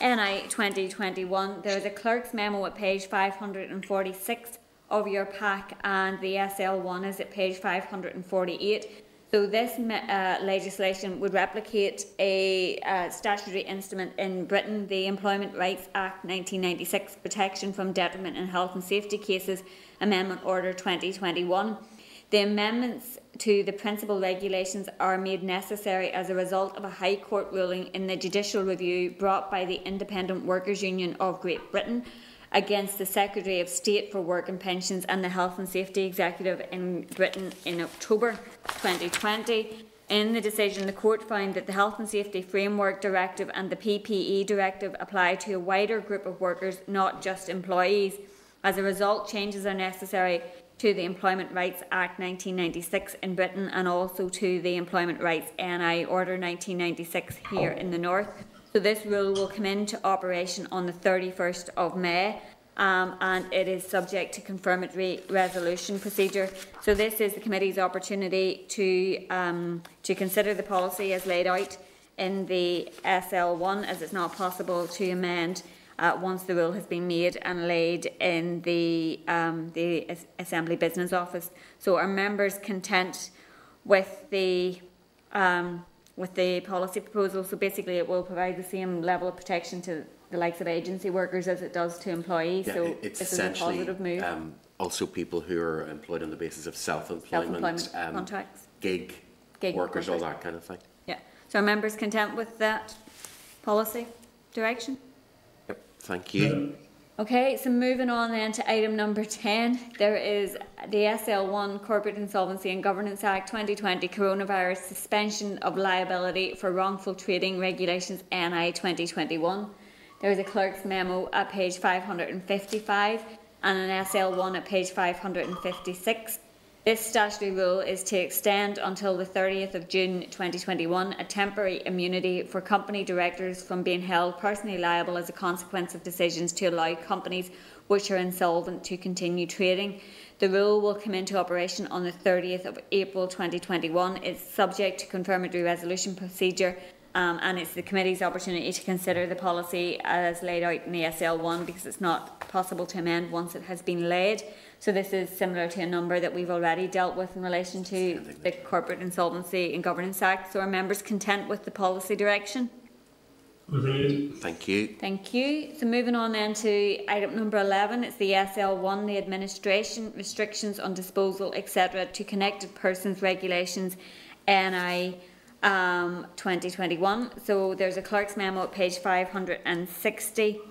NI 2021. There is a clerk's memo at page 546 of your pack, and the SL1 is at page 548. So this uh, legislation would replicate a uh, statutory instrument in Britain, the Employment Rights Act 1996, Protection from Detriment in Health and Safety Cases Amendment Order 2021. The amendments to the principal regulations are made necessary as a result of a High Court ruling in the judicial review brought by the Independent Workers' Union of Great Britain against the Secretary of State for Work and Pensions and the Health and Safety Executive in Britain in October 2020. In the decision, the court found that the Health and Safety Framework Directive and the PPE Directive apply to a wider group of workers, not just employees. As a result, changes are necessary to the Employment Rights Act 1996 in Britain and also to the Employment Rights NI Order 1996 here in the North. So this rule will come into operation on the 31st of May. Um, and it is subject to confirmatory resolution procedure. So this is the committee's opportunity to um, to consider the policy as laid out in the SL1, as it's not possible to amend uh, once the rule has been made and laid in the um, the Assembly Business Office. So are members content with the um, with the policy proposal. So basically, it will provide the same level of protection to the likes of agency workers as it does to employees. Yeah, so it's this is a positive move. Um, also, people who are employed on the basis of self-employment, self-employment um, contracts, gig, gig workers, workers, all that kind of thing. Yeah. So are members content with that policy direction? Yep. Thank you. Okay, so moving on then to item number 10, there is the SL1 Corporate Insolvency and Governance Act 2020 Coronavirus Suspension of Liability for Wrongful Trading Regulations NI 2021. There is a clerk's memo at page 555 and an SL1 at page 556 this statutory rule is to extend until the 30th of June 2021 a temporary immunity for company directors from being held personally liable as a consequence of decisions to allow companies which are insolvent to continue trading. The rule will come into operation on the 30th of April 2021. It's subject to confirmatory resolution procedure um, and it's the committee's opportunity to consider the policy as laid out in the SL1 because it's not possible to amend once it has been laid. So this is similar to a number that we've already dealt with in relation to the Corporate Insolvency and Governance Act. So are members content with the policy direction? Thank you. Thank you. So moving on then to item number 11, it's the SL1, the administration, restrictions on disposal, etc. to connected persons regulations, NI um, 2021. So there's a clerk's memo at page 560 um,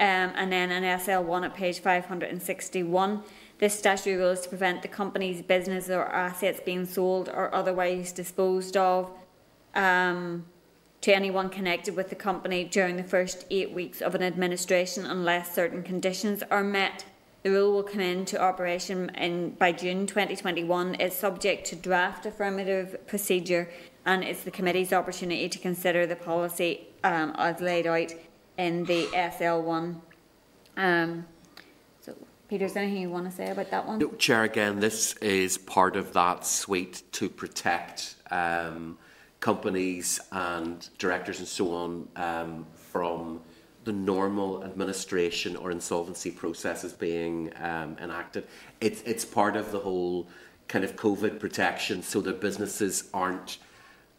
and then an SL1 at page 561. This statutory rule is to prevent the company's business or assets being sold or otherwise disposed of um, to anyone connected with the company during the first eight weeks of an administration unless certain conditions are met. The rule will come into operation in, by June 2021. It's subject to draft affirmative procedure and it's the committee's opportunity to consider the policy um, as laid out in the SL1. Um, so, Peter, is there anything you want to say about that one? No, Chair, again, this is part of that suite to protect um, companies and directors and so on um, from the normal administration or insolvency processes being um, enacted. It's, it's part of the whole kind of COVID protection so that businesses aren't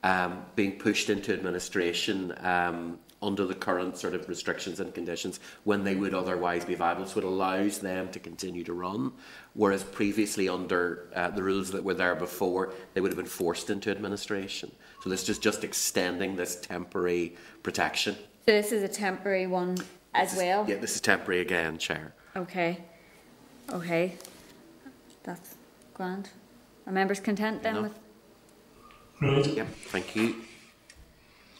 um, being pushed into administration um, under the current sort of restrictions and conditions when they would otherwise be viable. So it allows them to continue to run, whereas previously under uh, the rules that were there before, they would have been forced into administration. So this is just extending this temporary protection. So this is a temporary one as is- well? Yeah, this is temporary again, Chair. Okay. Okay. That's grand. Are members content then No. with? Right. Yep, thank you.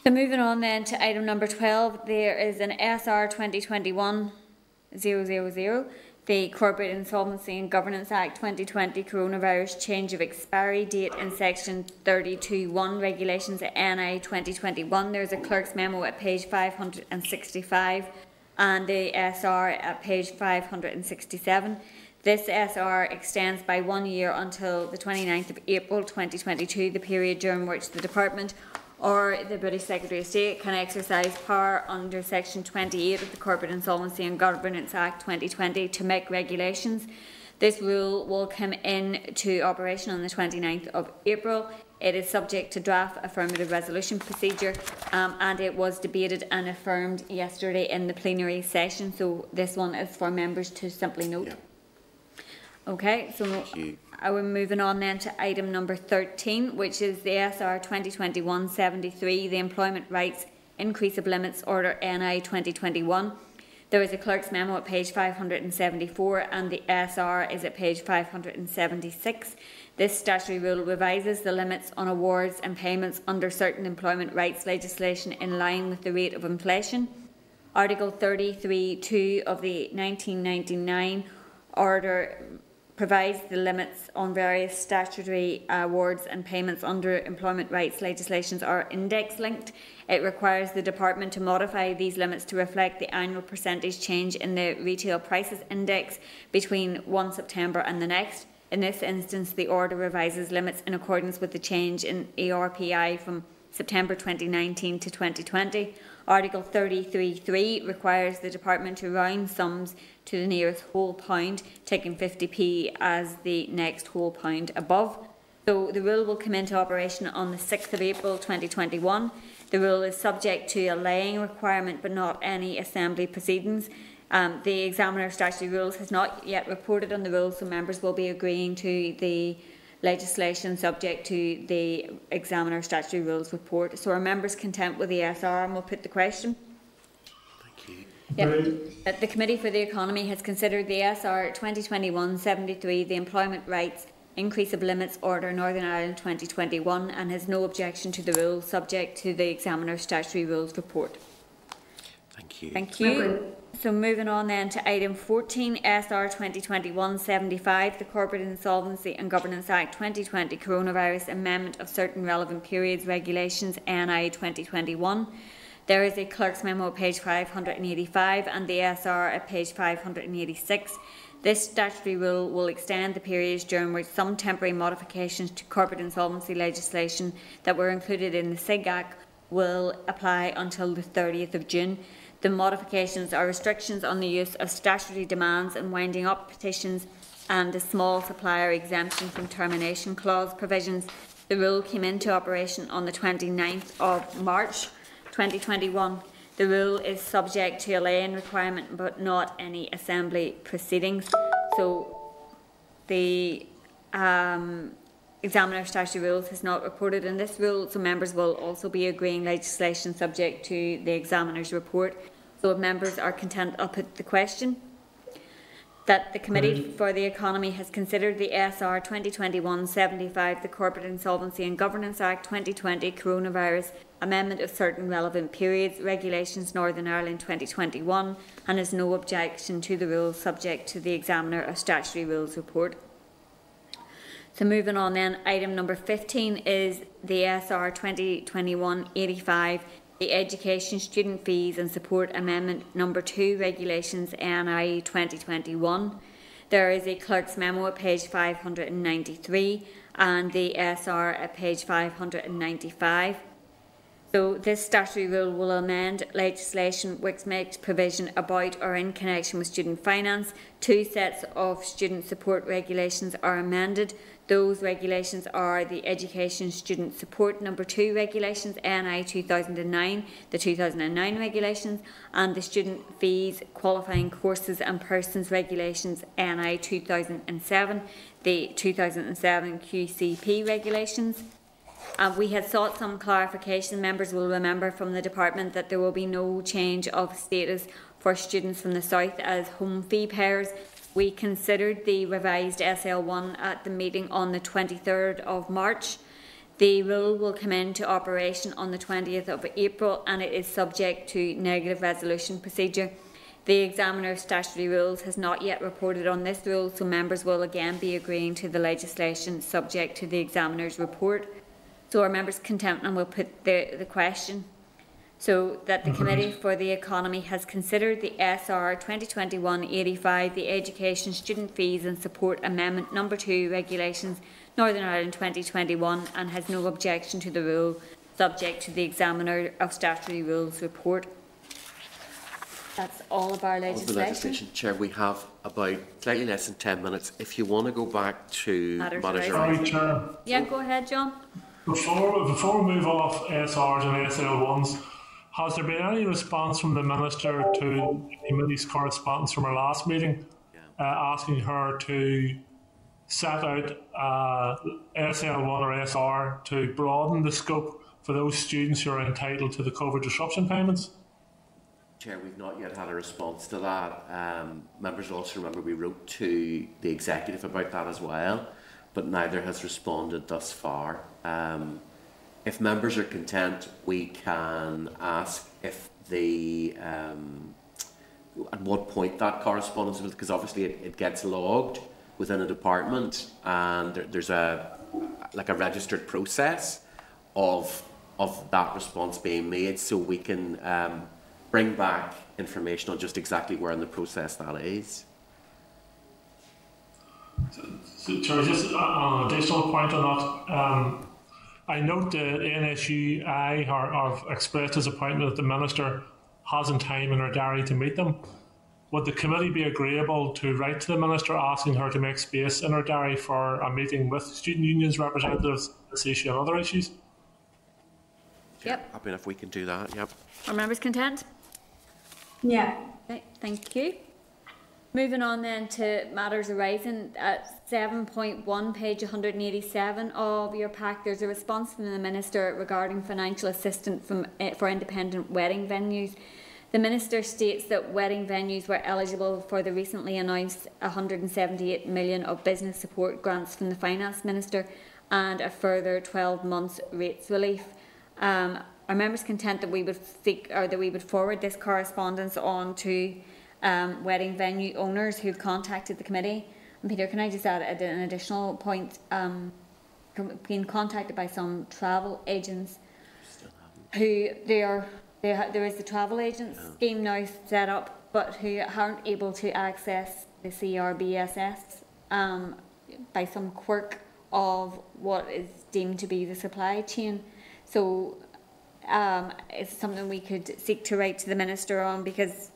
So moving on then to item number 12, there is an SR 2021 000, the Corporate Insolvency and Governance Act 2020 Coronavirus Change of Expiry Date in Section 32.1 Regulations at NI 2021. There's a clerk's memo at page 565 and the SR at page 567. This SR extends by one year until the 29th of April 2022, the period during which the Department or the British Secretary of State can exercise power under Section 28 of the Corporate Insolvency and Governance Act 2020 to make regulations. This rule will come into operation on the 29th of April. It is subject to draft affirmative resolution procedure um, and it was debated and affirmed yesterday in the plenary session. So this one is for members to simply note. Yeah. Okay, so we're moving on then to item number 13, which is the SR 2021-73, the Employment Rights Increase of Limits Order NI 2021. There is a clerk's memo at page 574 and the SR is at page 576. This statutory rule revises the limits on awards and payments under certain employment rights legislation in line with the rate of inflation. Article 33.2 of the 1999 order provides the limits on various statutory uh, awards and payments under employment rights legislations are index linked. It requires the department to modify these limits to reflect the annual percentage change in the retail prices index between 1 September and the next. In this instance, the order revises limits in accordance with the change in ARPI from September 2019 to 2020. Article 33.3 requires the department to round sums to the nearest whole pound, taking 50p as the next whole pound above. So the rule will come into operation on the 6th of April 2021. The rule is subject to a laying requirement but not any assembly proceedings. Um, the examiner of statutory rules has not yet reported on the rules, so members will be agreeing to the legislation subject to the examiner of statutory rules report. So are members content with the SR and we'll put the question? Thank you. Yep. That the Committee for the Economy has considered the SR 2021-73, the Employment Rights Increase of Limits Order Northern Ireland 2021 and has no objection to the rules subject to the Examiner's Statutory Rules report. Thank you. Thank you. So moving on then to item 14, SR 2021-75, the Corporate Insolvency and Governance Act 2020 Coronavirus Amendment of Certain Relevant Periods Regulations NI 2021. There is a clerk's memo at page 585 and the SR at page 586. This statutory rule will extend the periods during which some temporary modifications to corporate insolvency legislation that were included in the SIG Act will apply until the 30th of June. The modifications are restrictions on the use of statutory demands and winding up petitions and a small supplier exemption from termination clause provisions. The rule came into operation on the 29th of March 2021. The rule is subject to a lay-in requirement but not any assembly proceedings. So the um, examiner of statutory rules has not reported in this rule, so members will also be agreeing legislation subject to the examiner's report. So if members are content, I'll put the question. that the Committee for the Economy has considered the SR 2021-75, the Corporate Insolvency and Governance Act 2020 Coronavirus Amendment of certain relevant periods, Regulations Northern Ireland 2021, and has no objection to the rules subject to the Examiner of Statutory Rules report. So moving on then, item number 15 is the SR 2021-85, the Education Student Fees and Support Amendment Number 2 Regulations NI 2021. There is a clerk's memo at page 593 and the SR at page 595. So this statutory rule will amend legislation which makes provision about or in connection with student finance. Two sets of student support regulations are amended those regulations are the Education Student Support Number 2 regulations, NI 2009, the 2009 regulations, and the Student Fees, Qualifying Courses and Persons regulations, NI 2007, the 2007 QCP regulations. Uh, we had sought some clarification. Members will remember from the department that there will be no change of status for students from the south as home fee payers we considered the revised SL1 at the meeting on the 23rd of March. The rule will come into operation on the 20th of April and it is subject to negative resolution procedure. The Examiner of Statutory Rules has not yet reported on this rule, so members will again be agreeing to the legislation subject to the Examiner's report. So, are members content and we'll put the, the question? So that the mm-hmm. Committee for the Economy has considered the SR 2021-85, the Education Student Fees and Support Amendment Number 2 Regulations Northern Ireland 2021 and has no objection to the rule, subject to the Examiner of Statutory Rules report. That's all of our legislation. the legislation, Chair, we have about slightly less than 10 minutes. If you want to go back to matters, matters Chair. Yeah, go ahead, John. Before, before we move off SRs and SL1s, has there been any response from the Minister to the committee's correspondence from our last meeting uh, asking her to set out uh, SL1 or SR to broaden the scope for those students who are entitled to the COVID disruption payments? Chair, we've not yet had a response to that. Um, members also remember we wrote to the executive about that as well, but neither has responded thus far. Um, if members are content, we can ask if the um, at what point that correspondence will, because obviously it, it, gets logged within a department, and there, there's a like a registered process of of that response being made, so we can um, bring back information on just exactly where in the process that is. So, so just an additional point on that. Um, I note the NSUI have expressed disappointment that the Minister hasn't time in her diary to meet them. Would the committee be agreeable to write to the Minister asking her to make space in her diary for a meeting with student unions representatives on this issue and other issues? Yep. Happy enough we can do that, yep. Are members content? Yeah. Okay, thank you. Moving on then to matters arising at 7.1, page 187 of your pack, there's a response from the Minister regarding financial assistance from, uh, for independent wedding venues. The Minister states that wedding venues were eligible for the recently announced 178 million of business support grants from the Finance Minister and a further 12 months rates relief. Um, are members content that we would seek or that we would forward this correspondence on to um, wedding venue owners who've contacted the committee. And Peter, can I just add an additional point? Um, being contacted by some travel agents who they are they ha- there is the travel agent scheme now set up, but who aren't able to access the CRBSS um, by some quirk of what is deemed to be the supply chain. So um, it's something we could seek to write to the minister on because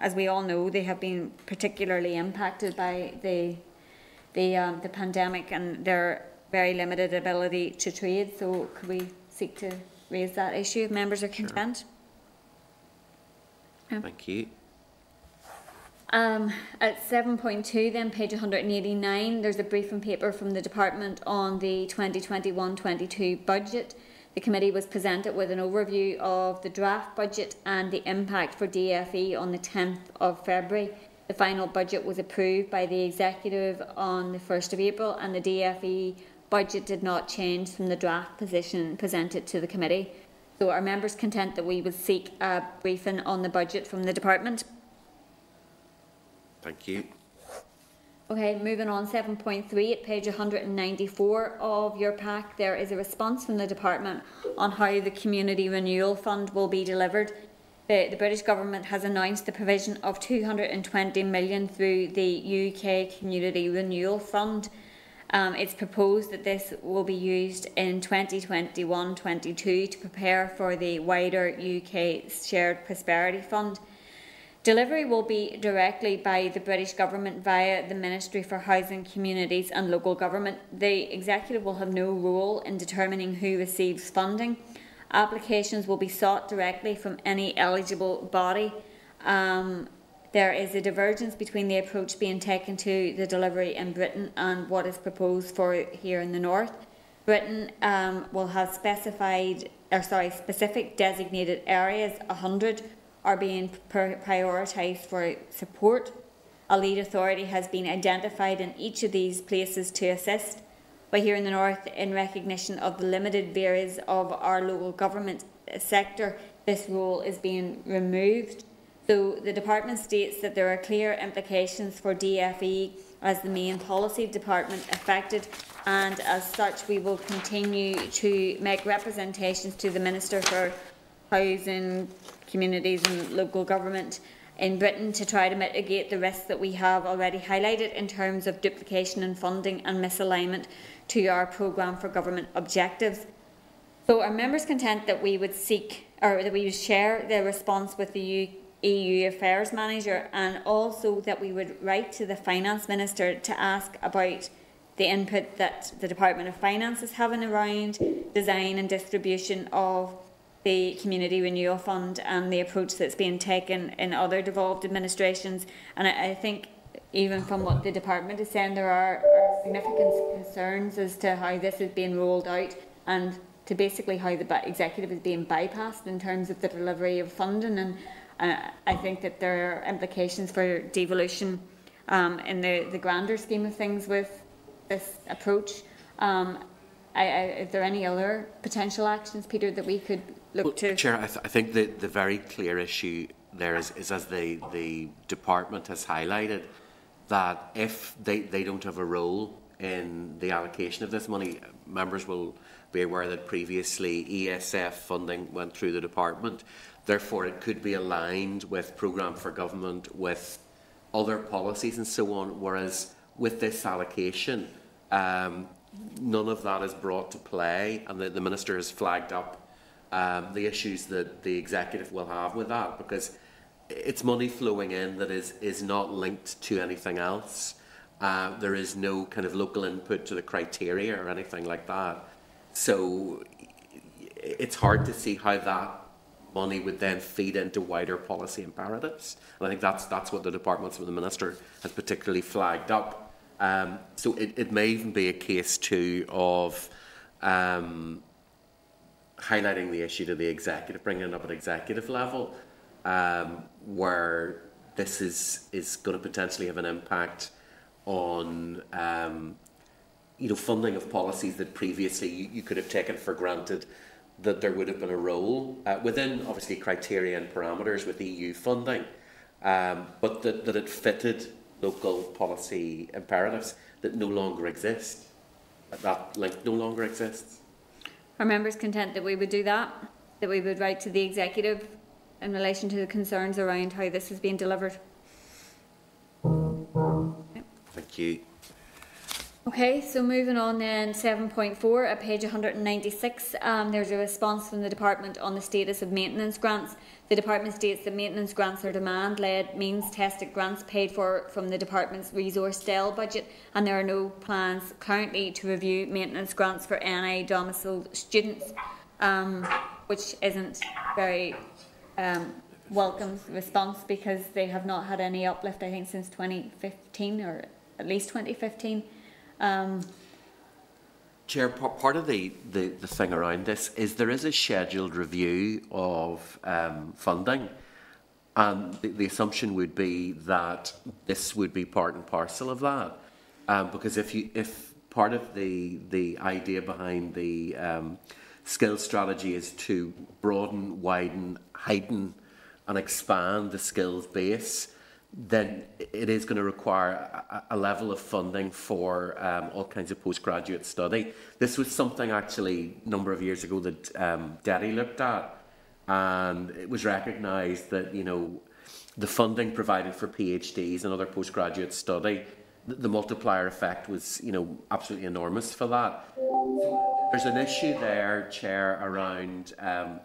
as we all know, they have been particularly impacted by the the um, the pandemic and their very limited ability to trade. So, could we seek to raise that issue if members are content? Sure. Thank you. Um, at 7.2, then page 189, there's a briefing paper from the department on the 2021 22 budget. The committee was presented with an overview of the draft budget and the impact for DFE on the 10th of February. The final budget was approved by the executive on the 1st of April, and the DFE budget did not change from the draft position presented to the committee. So, are members content that we would seek a briefing on the budget from the department? Thank you. Okay, moving on, 7.3 at page 194 of your pack, there is a response from the department on how the Community Renewal Fund will be delivered. The, the British Government has announced the provision of 220 million through the UK Community Renewal Fund. Um, it's proposed that this will be used in 2021-22 to prepare for the wider UK Shared Prosperity Fund. Delivery will be directly by the British Government via the Ministry for Housing, Communities and Local Government. The Executive will have no role in determining who receives funding. Applications will be sought directly from any eligible body. Um, there is a divergence between the approach being taken to the delivery in Britain and what is proposed for here in the north. Britain um, will have specified, or sorry, specific designated areas, 100 are being prioritised for support. A lead authority has been identified in each of these places to assist. But here in the North, in recognition of the limited areas of our local government sector, this role is being removed. So the department states that there are clear implications for DFE as the main policy department affected, and as such, we will continue to make representations to the Minister for Housing, communities and local government in Britain to try to mitigate the risks that we have already highlighted in terms of duplication in funding and misalignment to our programme for government objectives. So are members content that we would seek or that we would share the response with the EU Affairs Manager and also that we would write to the Finance Minister to ask about the input that the Department of Finance is having around design and distribution of the Community Renewal Fund and the approach that's being taken in other devolved administrations. And I, I think, even from what the department is saying, there are, are, significant concerns as to how this is being rolled out and to basically how the executive is being bypassed in terms of the delivery of funding. And uh, I think that there are implications for devolution um, in the, the grander scheme of things with this approach. Um, I, I, is there any other potential actions, Peter, that we could look well, to? Chair, I, th- I think the, the very clear issue there is, is as the, the department has highlighted, that if they, they don't have a role in the allocation of this money, members will be aware that previously ESF funding went through the department. Therefore, it could be aligned with programme for government, with other policies and so on. Whereas with this allocation, um, none of that is brought to play, and the, the minister has flagged up um, the issues that the executive will have with that because it's money flowing in that is is not linked to anything else. Uh, there is no kind of local input to the criteria or anything like that. So it's hard to see how that money would then feed into wider policy imperatives. And I think that's that's what the departments of the minister has particularly flagged up. Um, so it, it may even be a case too of um, highlighting the issue to the executive, bringing it up at executive level, um, where this is is going to potentially have an impact on um, you know funding of policies that previously you, you, could have taken for granted that there would have been a role uh, within obviously criteria and parameters with EU funding, um, but that, that it fitted local policy imperatives that no longer exist. That link no longer exists. Are members content that we would do that? That we would write to the executive in relation to the concerns around how this is being delivered? Thank you. Okay, so moving on then, 7.4 at page 196, um, there's a response from the Department on the status of maintenance grants. The Department states that maintenance grants are demand led, means tested grants paid for from the Department's resource DEL budget, and there are no plans currently to review maintenance grants for NI domiciled students, um, which isn't very um, welcome response because they have not had any uplift, I think, since 2015 or at least 2015. Um, Chair, part of the, the, the, thing around this is there is a scheduled review of um, funding, And the, the assumption would be that this would be part and parcel of that. Um, because if you, if part of the, the idea behind the um, skills strategy is to broaden, widen, heighten, and expand the skills base, then it is going to require a, a level of funding for um, all kinds of postgraduate study. This was something actually a number of years ago that um, DETI looked at, and it was recognised that you know the funding provided for PhDs and other postgraduate study, the, the multiplier effect was you know absolutely enormous for that. There's an issue there, Chair, around um,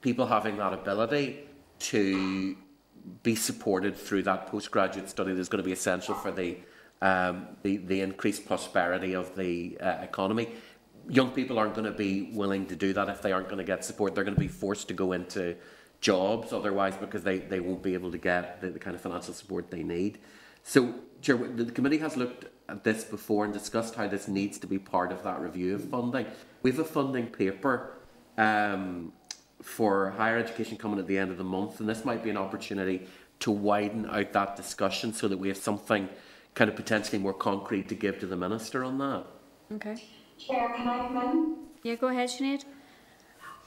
people having that ability to be supported through that postgraduate study that's going to be essential for the um, the, the increased prosperity of the uh, economy. Young people aren't going to be willing to do that if they aren't going to get support. They're going to be forced to go into jobs otherwise because they, they won't be able to get the, the kind of financial support they need. So, Chair, the committee has looked at this before and discussed how this needs to be part of that review of funding. We have a funding paper um, for higher education coming at the end of the month, and this might be an opportunity to widen out that discussion so that we have something kind of potentially more concrete to give to the minister on that. Okay. Chair, can I come in? Yeah, go ahead, Sinead.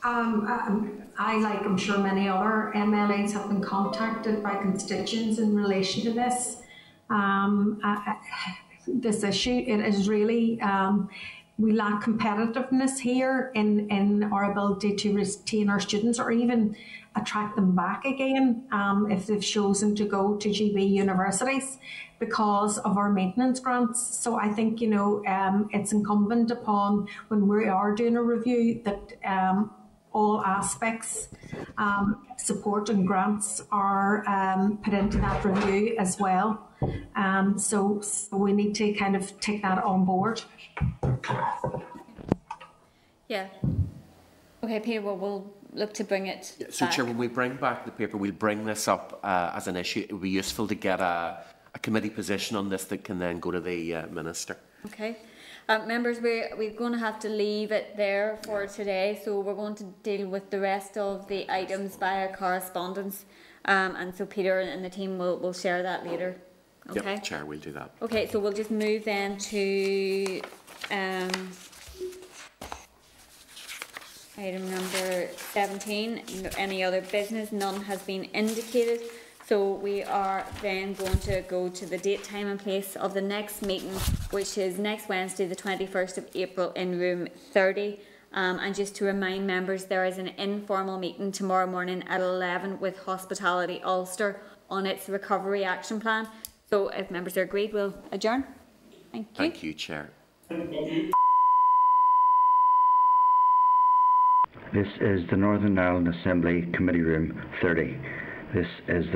Um, um, I, like I'm sure many other MLAs, have been contacted by constituents in relation to this. Um, uh, this issue, it is really, um, we lack competitiveness here in, in our ability to retain our students or even attract them back again um, if they've chosen to go to GB universities because of our maintenance grants. So I think, you know, um, it's incumbent upon when we are doing a review that um, all aspects, um, support and grants are um, put into that review as well. Um, so, so we need to kind of take that on board. Yeah. Okay, Peter, well, we'll look to bring it Yeah, so, back. Chair, when we bring back the paper, we'll bring this up uh, as an issue. It would be useful to get a, a committee position on this that can then go to the uh, minister. Okay. Uh, members, we're, we're going to have to leave it there for today, so we're going to deal with the rest of the items via correspondence. Um, and so Peter and the team will, will share that later. Okay? Yep, Chair, we'll do that. Okay, so we'll just move then to um, item number 17. Any other business? None has been indicated. So we are then going to go to the date, time and place of the next meeting, which is next Wednesday, the 21st of April in room 30. Um, and just to remind members, there is an informal meeting tomorrow morning at 11 with Hospitality Ulster on its recovery action plan. So if members are agreed, we'll adjourn. Thank you. Thank you, Chair. This is the Northern Ireland Assembly Committee Room 30. This is the